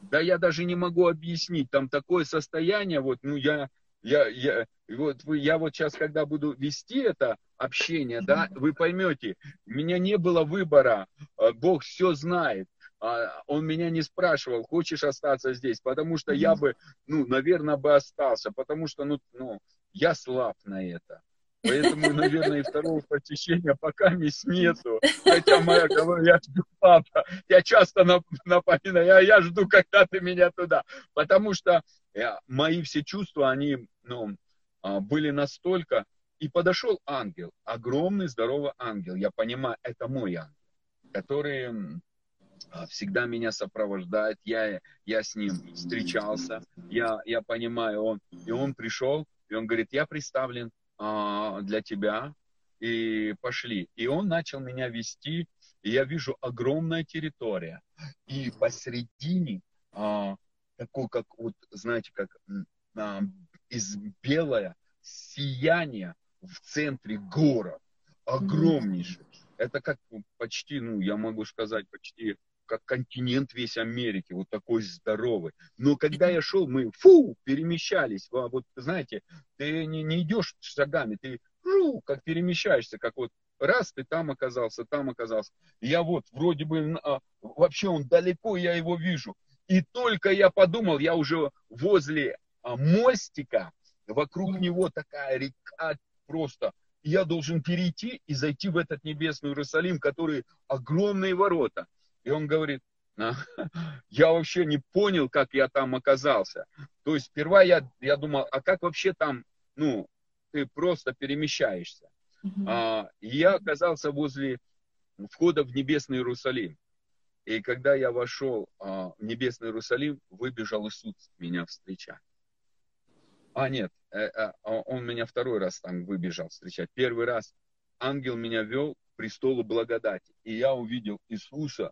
да я даже не могу объяснить, там такое состояние, вот, ну, я, я, я, вот, вы, я вот сейчас, когда буду вести это общение, да, вы поймете, у меня не было выбора, э, Бог все знает, а, он меня не спрашивал, хочешь остаться здесь, потому что я бы, ну, наверное, бы остался, потому что, ну, ну я слаб на это. Поэтому, наверное, и второго посещения пока мисс нету. Хотя моя говорю, я жду папа. Я часто напоминаю, я, я жду, когда ты меня туда. Потому что э, мои все чувства, они ну, а, были настолько... И подошел ангел, огромный, здоровый ангел. Я понимаю, это мой ангел, который а, всегда меня сопровождает. Я, я с ним встречался. Я, я понимаю, он, и он пришел, и он говорит, я представлен для тебя, и пошли. И он начал меня вести, и я вижу огромная территория. И посередине, а, такой, как вот, знаете, как а, из белое сияние в центре город, огромнейший. Это как почти, ну, я могу сказать, почти как континент весь Америки, вот такой здоровый. Но когда я шел, мы, фу, перемещались. Вот, знаете, ты не, не идешь шагами, ты, фу, как перемещаешься, как вот раз ты там оказался, там оказался. Я вот, вроде бы, а, вообще он далеко, я его вижу. И только я подумал, я уже возле а, мостика, вокруг него такая река просто. Я должен перейти и зайти в этот небесный Иерусалим, который огромные ворота. И он говорит, «А, я вообще не понял, как я там оказался. То есть сперва я, я думал, а как вообще там, ну, ты просто перемещаешься. Uh-huh. А, я оказался возле входа в Небесный Иерусалим. И когда я вошел а, в Небесный Иерусалим, выбежал Иисус меня встречать. А, нет, э, э, он меня второй раз там выбежал встречать. Первый раз ангел меня вел к престолу благодати. И я увидел Иисуса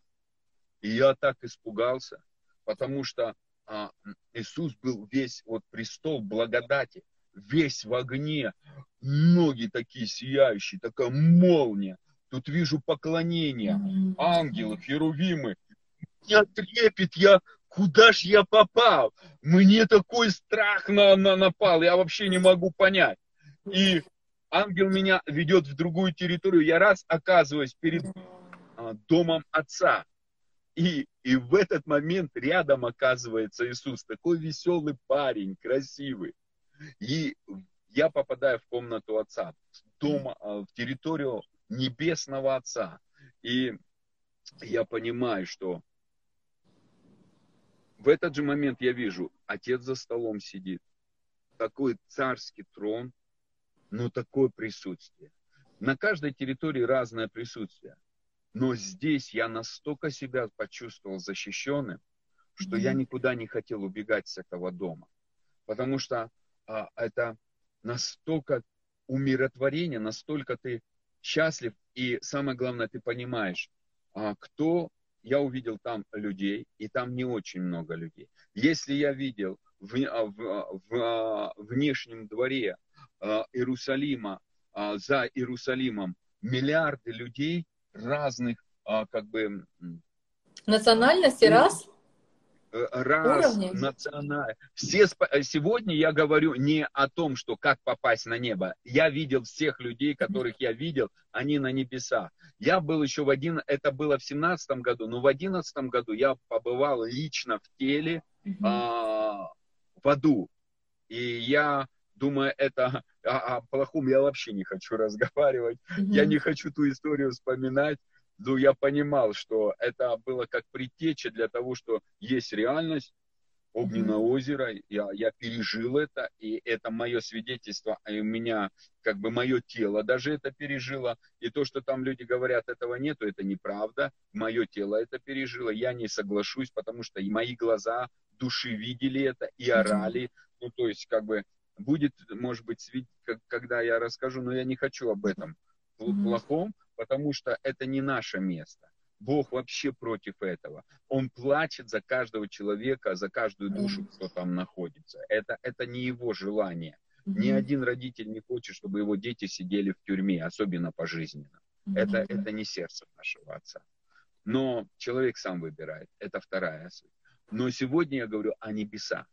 и я так испугался, потому что а, Иисус был весь, вот престол благодати, весь в огне, ноги такие сияющие, такая молния. Тут вижу поклонение, ангелы, херувимы. Я трепет, я, куда ж я попал? Мне такой страх на, на, напал, я вообще не могу понять. И ангел меня ведет в другую территорию, я раз оказываюсь перед а, домом отца. И, и в этот момент рядом оказывается Иисус, такой веселый парень, красивый. И я попадаю в комнату Отца, в, дом, а, в территорию Небесного Отца. И я понимаю, что в этот же момент я вижу, Отец за столом сидит, такой царский трон, но такое присутствие. На каждой территории разное присутствие. Но здесь я настолько себя почувствовал защищенным, что mm-hmm. я никуда не хотел убегать с этого дома. Потому что а, это настолько умиротворение, настолько ты счастлив, и самое главное, ты понимаешь, а, кто я увидел там людей, и там не очень много людей. Если я видел в, а, в, а, в, в внешнем дворе Иерусалима, за Иерусалимом миллиарды людей, разных, а, как бы... Национальности раз? Э, раз, национальность. Все, э, сегодня я говорю не о том, что как попасть на небо. Я видел всех людей, которых я видел, они на небеса. Я был еще в один, это было в семнадцатом году, но в одиннадцатом году я побывал лично в теле mm-hmm. а, в аду. И я думаю, это о, о плохом я вообще не хочу разговаривать. Mm-hmm. Я не хочу ту историю вспоминать. Но я понимал, что это было как предтеча для того, что есть реальность, огненное mm-hmm. озеро, я, я пережил это, и это мое свидетельство, и у меня как бы мое тело даже это пережило, и то, что там люди говорят, этого нету, это неправда, мое тело это пережило, я не соглашусь, потому что и мои глаза души видели это и орали, mm-hmm. ну то есть как бы будет, может быть, когда я расскажу, но я не хочу об этом плохом, потому что это не наше место. Бог вообще против этого. Он плачет за каждого человека, за каждую душу, кто там находится. Это, это не его желание. Ни один родитель не хочет, чтобы его дети сидели в тюрьме, особенно пожизненно. Это, это не сердце нашего отца. Но человек сам выбирает. Это вторая суть. Но сегодня я говорю о небесах.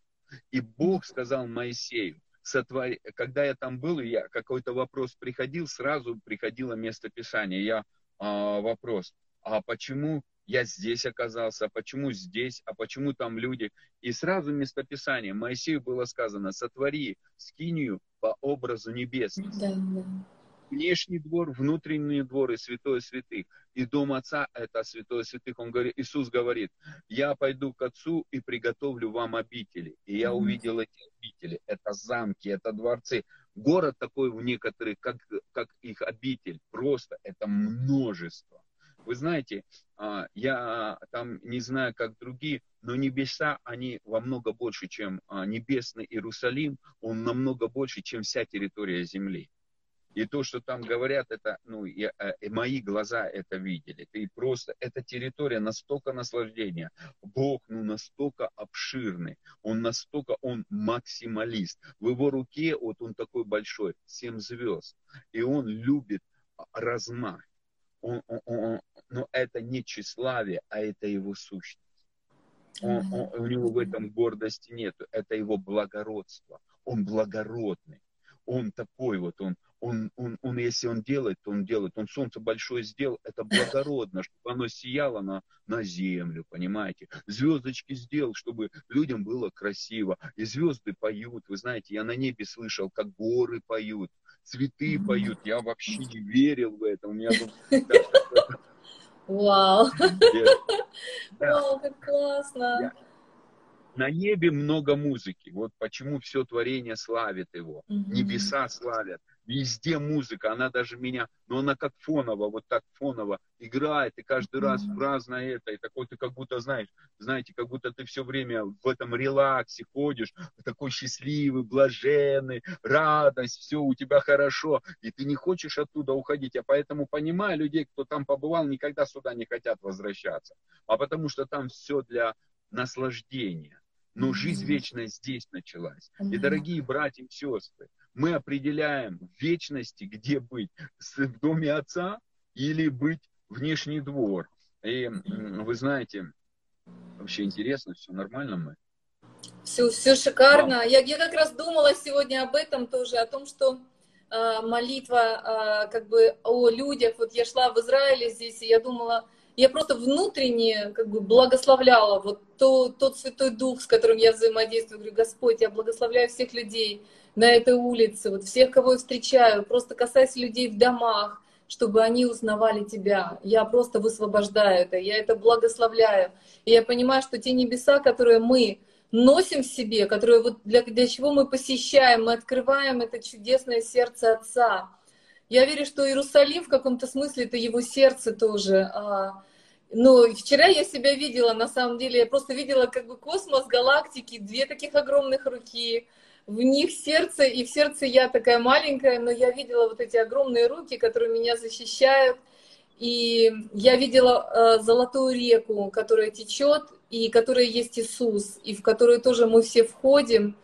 И Бог сказал Моисею, сотвор... когда я там был, и я какой-то вопрос приходил, сразу приходило место Писания. Я а, вопрос, а почему я здесь оказался, а почему здесь, а почему там люди. И сразу местописание. Моисею было сказано, сотвори скинию по образу небесному. Да, да. Внешний двор, внутренний двор и святое святых. И дом отца это святое святых. Он говорит, Иисус говорит, я пойду к отцу и приготовлю вам обители. И я увидел эти обители. Это замки, это дворцы. Город такой в некоторых, как, как их обитель. Просто это множество. Вы знаете, а, я там не знаю, как другие, но небеса, они во много больше, чем а, небесный Иерусалим, он намного больше, чем вся территория земли. И то, что там говорят, это, ну, я, э, мои глаза это видели. И просто эта территория настолько наслаждения. Бог, ну, настолько обширный. Он настолько, он максималист. В его руке, вот он такой большой, семь звезд. И он любит размах он, он, он, но это не тщеславие, а это его сущность. Он, он, у него в этом гордости нет, это его благородство. Он благородный. Он такой вот, он, он, он, он, если он делает, то он делает. Он солнце большое сделал, это благородно, чтобы оно сияло на, на землю, понимаете. Звездочки сделал, чтобы людям было красиво. И звезды поют, вы знаете, я на небе слышал, как горы поют цветы поют. Я вообще не верил в это. У меня. Вау! Вау, как классно! На небе много музыки. Вот почему все творение славит его. Небеса славят везде музыка, она даже меня, но она как фоново, вот так фоново играет, и каждый раз в разное это, и такой ты как будто, знаешь, знаете, как будто ты все время в этом релаксе ходишь, такой счастливый, блаженный, радость, все у тебя хорошо, и ты не хочешь оттуда уходить, я поэтому понимаю людей, кто там побывал, никогда сюда не хотят возвращаться, а потому что там все для наслаждения. Но жизнь вечная здесь началась. И, дорогие братья и сестры, мы определяем в вечности, где быть, в доме отца или быть внешний двор. И вы знаете, вообще интересно, все нормально мы. Все, все шикарно. Я, я как раз думала сегодня об этом тоже, о том, что э, молитва э, как бы о людях. Вот я шла в Израиле здесь, и я думала, я просто внутренне как бы благословляла вот то, тот Святой Дух, с которым я взаимодействую. Говорю, Господь, я благословляю всех людей, на этой улице, вот всех, кого я встречаю, просто касаясь людей в домах, чтобы они узнавали Тебя. Я просто высвобождаю это, я это благословляю. И я понимаю, что те небеса, которые мы носим в себе, которые вот для, для чего мы посещаем, мы открываем это чудесное сердце Отца. Я верю, что Иерусалим в каком-то смысле это его сердце тоже. Но вчера я себя видела, на самом деле, я просто видела как бы космос, галактики, две таких огромных руки, в них сердце, и в сердце я такая маленькая, но я видела вот эти огромные руки, которые меня защищают, и я видела э, золотую реку, которая течет, и которая есть Иисус, и в которую тоже мы все входим.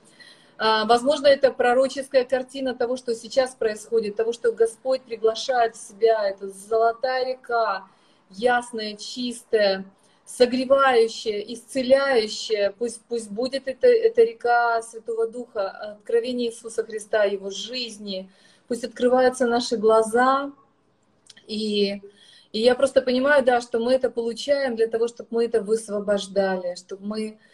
Э, возможно, это пророческая картина того, что сейчас происходит, того, что Господь приглашает в себя. Это золотая река, ясная, чистая, согревающая, исцеляющая. Пусть, пусть будет это, эта река Святого Духа, откровение Иисуса Христа, Его жизни. Пусть открываются наши глаза. И, и я просто понимаю, да, что мы это получаем для того, чтобы мы это высвобождали, чтобы мы а,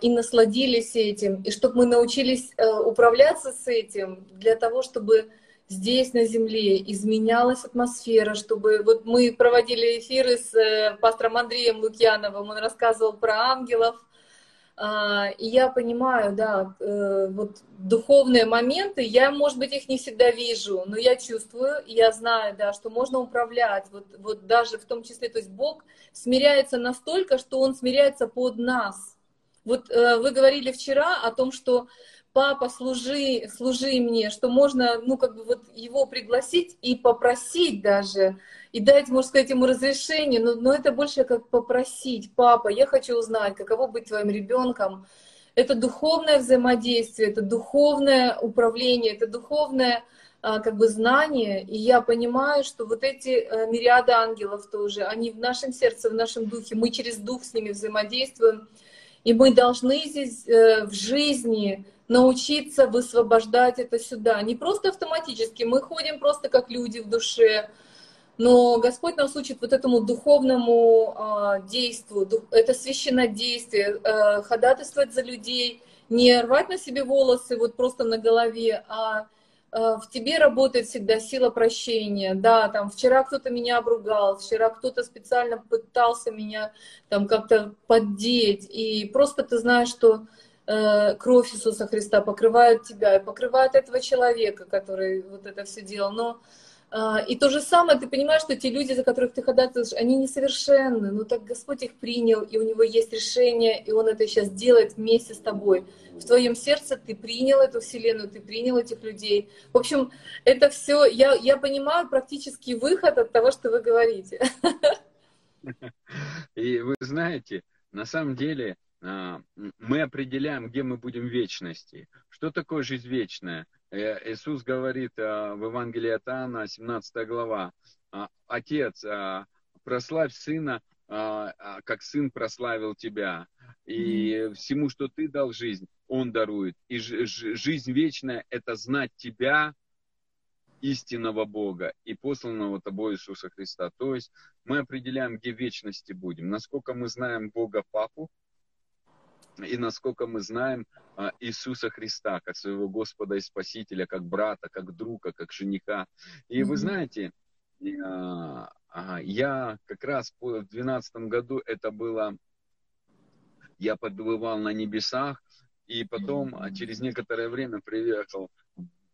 и насладились этим, и чтобы мы научились а, управляться с этим, для того, чтобы здесь, на Земле, изменялась атмосфера, чтобы... Вот мы проводили эфиры с э, пастором Андреем Лукьяновым, он рассказывал про ангелов, а, и я понимаю, да, э, вот духовные моменты, я, может быть, их не всегда вижу, но я чувствую, я знаю, да, что можно управлять, вот, вот даже в том числе, то есть Бог смиряется настолько, что Он смиряется под нас. Вот э, вы говорили вчера о том, что папа, служи, служи мне, что можно, ну, как бы вот его пригласить и попросить даже, и дать, можно сказать, ему разрешение, но, но это больше как попросить, папа, я хочу узнать, каково быть твоим ребенком. Это духовное взаимодействие, это духовное управление, это духовное а, как бы знание, и я понимаю, что вот эти э, мириады ангелов тоже, они в нашем сердце, в нашем духе, мы через дух с ними взаимодействуем, и мы должны здесь э, в жизни научиться высвобождать это сюда. Не просто автоматически, мы ходим просто как люди в душе, Но Господь нас учит вот этому духовному э, действию, дух, это священнодействие, э, ходатайствовать за людей, не рвать на себе волосы вот просто на голове, а в тебе работает всегда сила прощения. Да, там вчера кто-то меня обругал, вчера кто-то специально пытался меня там как-то поддеть, и просто ты знаешь, что э, кровь Иисуса Христа покрывает тебя и покрывает этого человека, который вот это все делал. Но и то же самое, ты понимаешь, что те люди, за которых ты ходатайствуешь, они несовершенны, но так Господь их принял, и у него есть решение, и Он это сейчас делает вместе с тобой. В твоем сердце ты принял эту вселенную, ты принял этих людей. В общем, это все, я, я понимаю практически выход от того, что вы говорите. И вы знаете, на самом деле, а, мы определяем, где мы будем в вечности. Что такое жизнь вечная? Э, Иисус говорит а, в Евангелии от Иоанна, 17 глава, «А, «Отец, прославь Сына, как Сын прославил Тебя, и всему, что Ты дал жизнь, Он дарует. И жизнь вечная – это знать Тебя, истинного Бога и посланного Тобой Иисуса Христа. То есть мы определяем, где вечности будем. Насколько мы знаем Бога Папу, и насколько мы знаем а, Иисуса Христа как своего Господа и Спасителя, как брата, как друга, как жениха. И вы знаете, а, я как раз в 2012 году это было, я подбывал на небесах, и потом а, через некоторое время приехал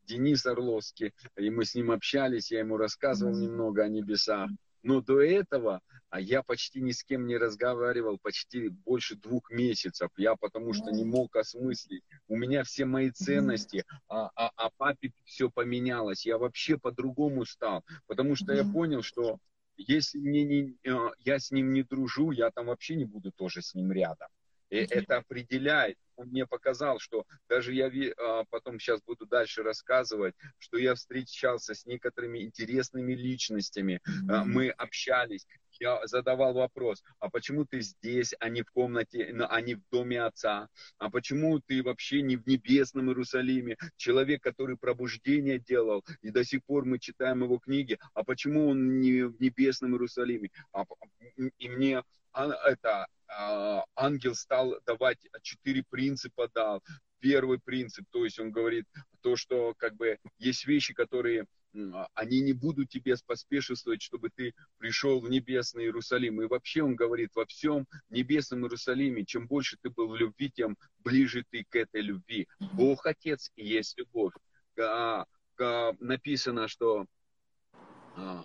Денис Орловский, и мы с ним общались, я ему рассказывал немного о небесах. Но до этого а я почти ни с кем не разговаривал почти больше двух месяцев. Я потому что не мог осмыслить. У меня все мои ценности, а, а, а папе все поменялось. Я вообще по-другому стал, потому что я понял, что если мне не, э, я с ним не дружу, я там вообще не буду тоже с ним рядом. И это определяет. Мне показал, что даже я а, потом сейчас буду дальше рассказывать, что я встречался с некоторыми интересными личностями. А, мы общались. Я задавал вопрос, а почему ты здесь, а не в комнате, а не в доме отца? А почему ты вообще не в небесном Иерусалиме? Человек, который пробуждение делал, и до сих пор мы читаем его книги, а почему он не в небесном Иерусалиме? А, и мне это а, ангел стал давать четыре принципа дал. Первый принцип, то есть он говорит то, что как бы есть вещи, которые они не будут тебе поспешествовать, чтобы ты пришел в небесный Иерусалим. И вообще он говорит, во всем небесном Иерусалиме, чем больше ты был в любви, тем ближе ты к этой любви. Бог Отец и есть любовь. А, а, написано, что а,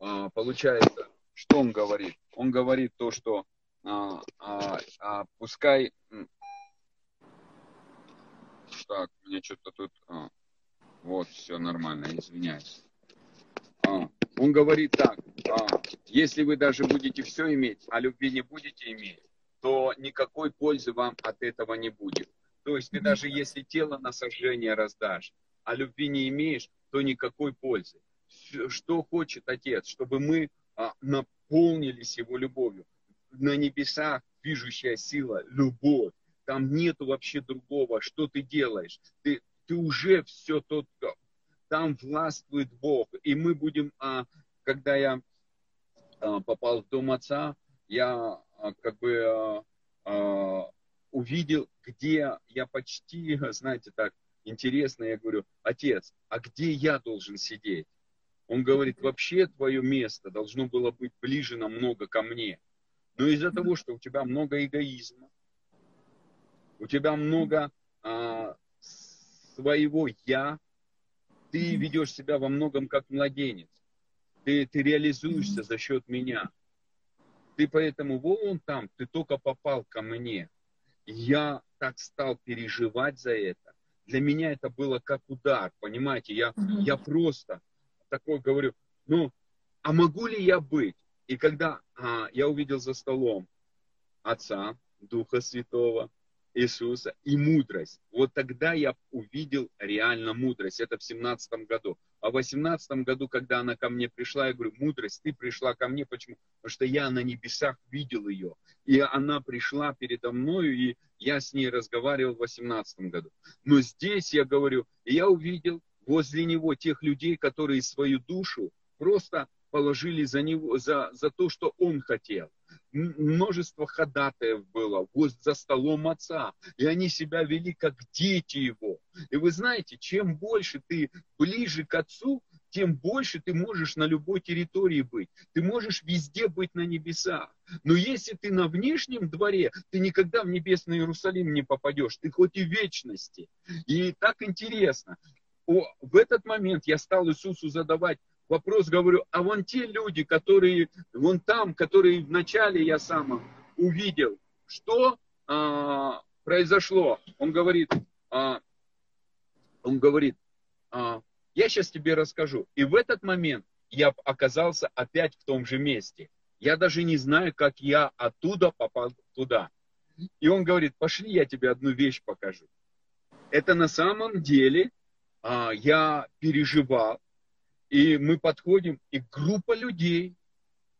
а, получается, что он говорит? Он говорит то, что а, а, а, пускай... Так, мне что-то тут... Вот, все нормально, извиняюсь. А, он говорит так, а, если вы даже будете все иметь, а любви не будете иметь, то никакой пользы вам от этого не будет. То есть ты даже если тело на сожжение раздашь, а любви не имеешь, то никакой пользы. Что хочет Отец? Чтобы мы а, наполнились Его любовью на небесах движущая сила, любовь. Там нету вообще другого. Что ты делаешь? Ты, ты уже все тот, там властвует Бог. И мы будем, а, когда я а, попал в дом отца, я а, как бы а, а, увидел, где я почти, знаете, так интересно, я говорю, отец, а где я должен сидеть? Он говорит, вообще твое место должно было быть ближе намного ко мне. Но из-за того, что у тебя много эгоизма, у тебя много а, своего я, ты ведешь себя во многом как младенец. Ты, ты реализуешься за счет меня. Ты поэтому вон там, ты только попал ко мне. Я так стал переживать за это. Для меня это было как удар, понимаете? Я, я просто такой говорю, ну, а могу ли я быть? И когда а, я увидел за столом Отца, Духа Святого, Иисуса и мудрость, вот тогда я увидел реально мудрость. Это в семнадцатом году. А в восемнадцатом году, когда она ко мне пришла, я говорю, мудрость, ты пришла ко мне. Почему? Потому что я на небесах видел ее. И она пришла передо мною, и я с ней разговаривал в восемнадцатом году. Но здесь я говорю, я увидел возле него тех людей, которые свою душу просто положили за него, за, за то, что он хотел. Множество ходатаев было за столом отца, и они себя вели как дети его. И вы знаете, чем больше ты ближе к отцу, тем больше ты можешь на любой территории быть. Ты можешь везде быть на небесах. Но если ты на внешнем дворе, ты никогда в небесный Иерусалим не попадешь. Ты хоть и в вечности. И так интересно. О, в этот момент я стал Иисусу задавать вопрос, говорю, а вон те люди, которые вон там, которые вначале я сам увидел, что а, произошло? Он говорит, а, он говорит, а, я сейчас тебе расскажу. И в этот момент я оказался опять в том же месте. Я даже не знаю, как я оттуда попал туда. И он говорит, пошли, я тебе одну вещь покажу. Это на самом деле а, я переживал, и мы подходим, и группа людей,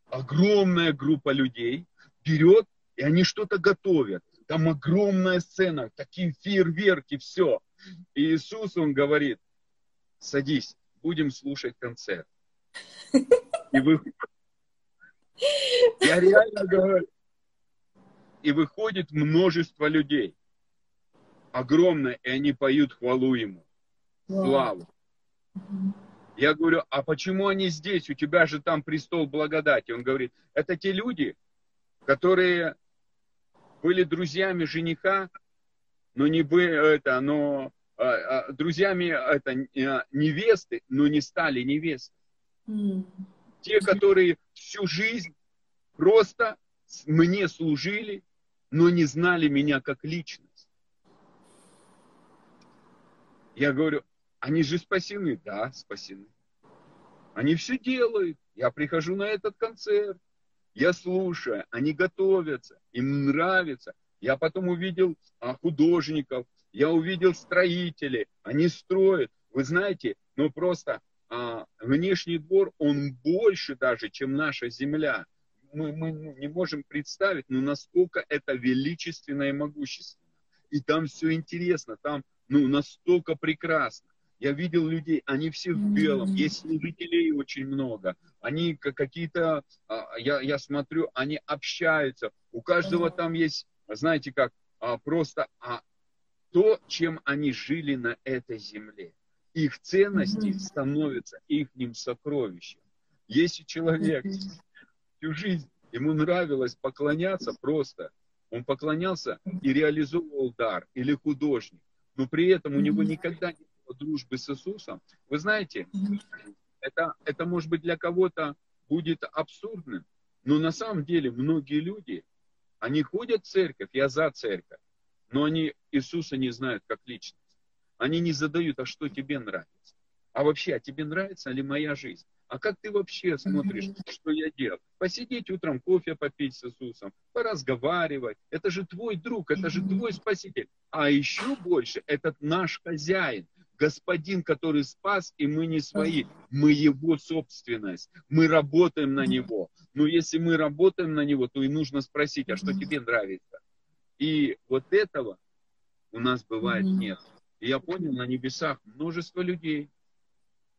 огромная группа людей берет, и они что-то готовят. Там огромная сцена, такие фейерверки, все. И Иисус, он говорит, садись, будем слушать концерт. И вы... Я реально говорю. И выходит множество людей. Огромное, и они поют хвалу ему. Славу. Я говорю, а почему они здесь? У тебя же там престол благодати. Он говорит, это те люди, которые были друзьями жениха, но не бы это, но а, а, друзьями это, а, невесты, но не стали невестой. Mm. Те, которые всю жизнь просто мне служили, но не знали меня как личность. Я говорю, они же спасены. Да, спасены. Они все делают. Я прихожу на этот концерт, я слушаю, они готовятся, им нравится. Я потом увидел художников, я увидел строителей, они строят. Вы знаете, ну просто а, внешний двор, он больше даже, чем наша земля. Мы, мы не можем представить, ну насколько это величественно и могущественно. И там все интересно, там ну настолько прекрасно. Я видел людей, они все в белом, есть служителей очень много. Они какие-то, а, я, я смотрю, они общаются. У каждого там есть, знаете как, а, просто то, чем они жили на этой земле. Их ценности становятся их сокровищем. Если человек всю жизнь, ему нравилось поклоняться просто, он поклонялся и реализовывал дар, или художник, но при этом у него никогда не дружбы с Иисусом, вы знаете, это, это может быть для кого-то будет абсурдным, но на самом деле многие люди, они ходят в церковь, я за церковь, но они Иисуса не знают как личность. Они не задают, а что тебе нравится? А вообще, а тебе нравится ли моя жизнь? А как ты вообще смотришь, что я делаю? Посидеть утром, кофе попить с Иисусом, поразговаривать. Это же твой друг, это же твой спаситель. А еще больше, этот наш хозяин, господин, который спас, и мы не свои. Мы его собственность. Мы работаем на него. Но если мы работаем на него, то и нужно спросить, а что тебе нравится? И вот этого у нас бывает нет. И я понял, на небесах множество людей,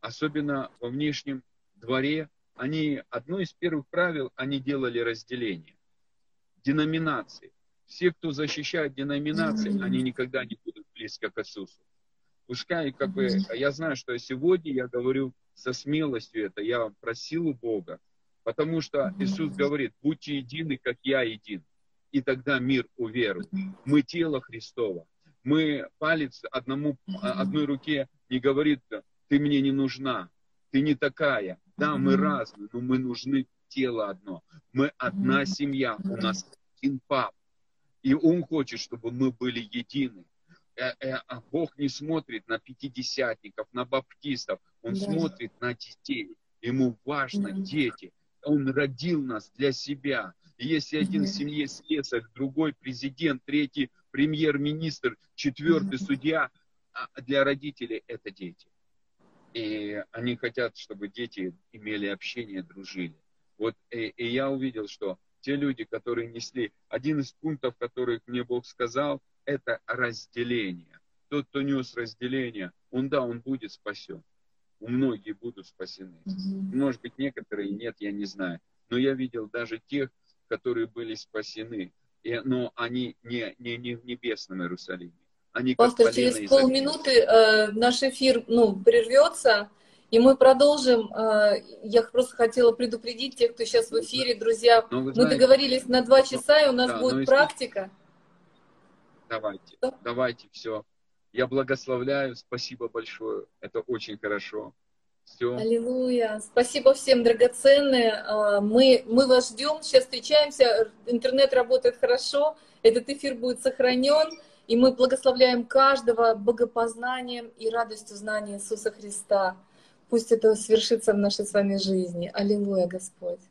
особенно во внешнем дворе, они, одно из первых правил, они делали разделение. Деноминации. Все, кто защищает деноминации, они никогда не будут близко к Иисусу. Пускай, как бы, я знаю, что сегодня я говорю со смелостью это, я просил у Бога, потому что Иисус говорит, будьте едины, как я един и тогда мир уверует. Мы тело Христово. Мы палец одному, одной руке не говорит, ты мне не нужна, ты не такая. Да, мы разные, но мы нужны тело одно. Мы одна семья, у нас один пап. И он хочет, чтобы мы были едины. Э, э, а Бог не смотрит на пятидесятников, на баптистов, Он да. смотрит на детей. Ему важно дети. Он родил нас для себя. Если один в семье слесарь, другой президент, третий премьер-министр, четвертый судья, а для родителей это дети. И они хотят, чтобы дети имели общение, дружили. Вот и, и я увидел, что те люди, которые несли, один из пунктов, которых мне Бог сказал, это разделение. Тот, кто нес разделение, он да, он будет спасен. у многих будут спасены. Может быть, некоторые нет, я не знаю. Но я видел даже тех, которые были спасены, и, но они не, не, не в небесном Иерусалиме. Они Пастор, через полминуты э, наш эфир ну, прервется, и мы продолжим. Э, я просто хотела предупредить тех, кто сейчас в эфире, друзья. Ну, мы договорились на два часа, и у нас да, будет практика. Давайте, давайте, все. Я благословляю, спасибо большое, это очень хорошо. Все. Аллилуйя. Спасибо всем, драгоценные. А, мы, мы вас ждем. Сейчас встречаемся. Интернет работает хорошо. Этот эфир будет сохранен. И мы благословляем каждого богопознанием и радостью знания Иисуса Христа. Пусть это свершится в нашей с вами жизни. Аллилуйя, Господь.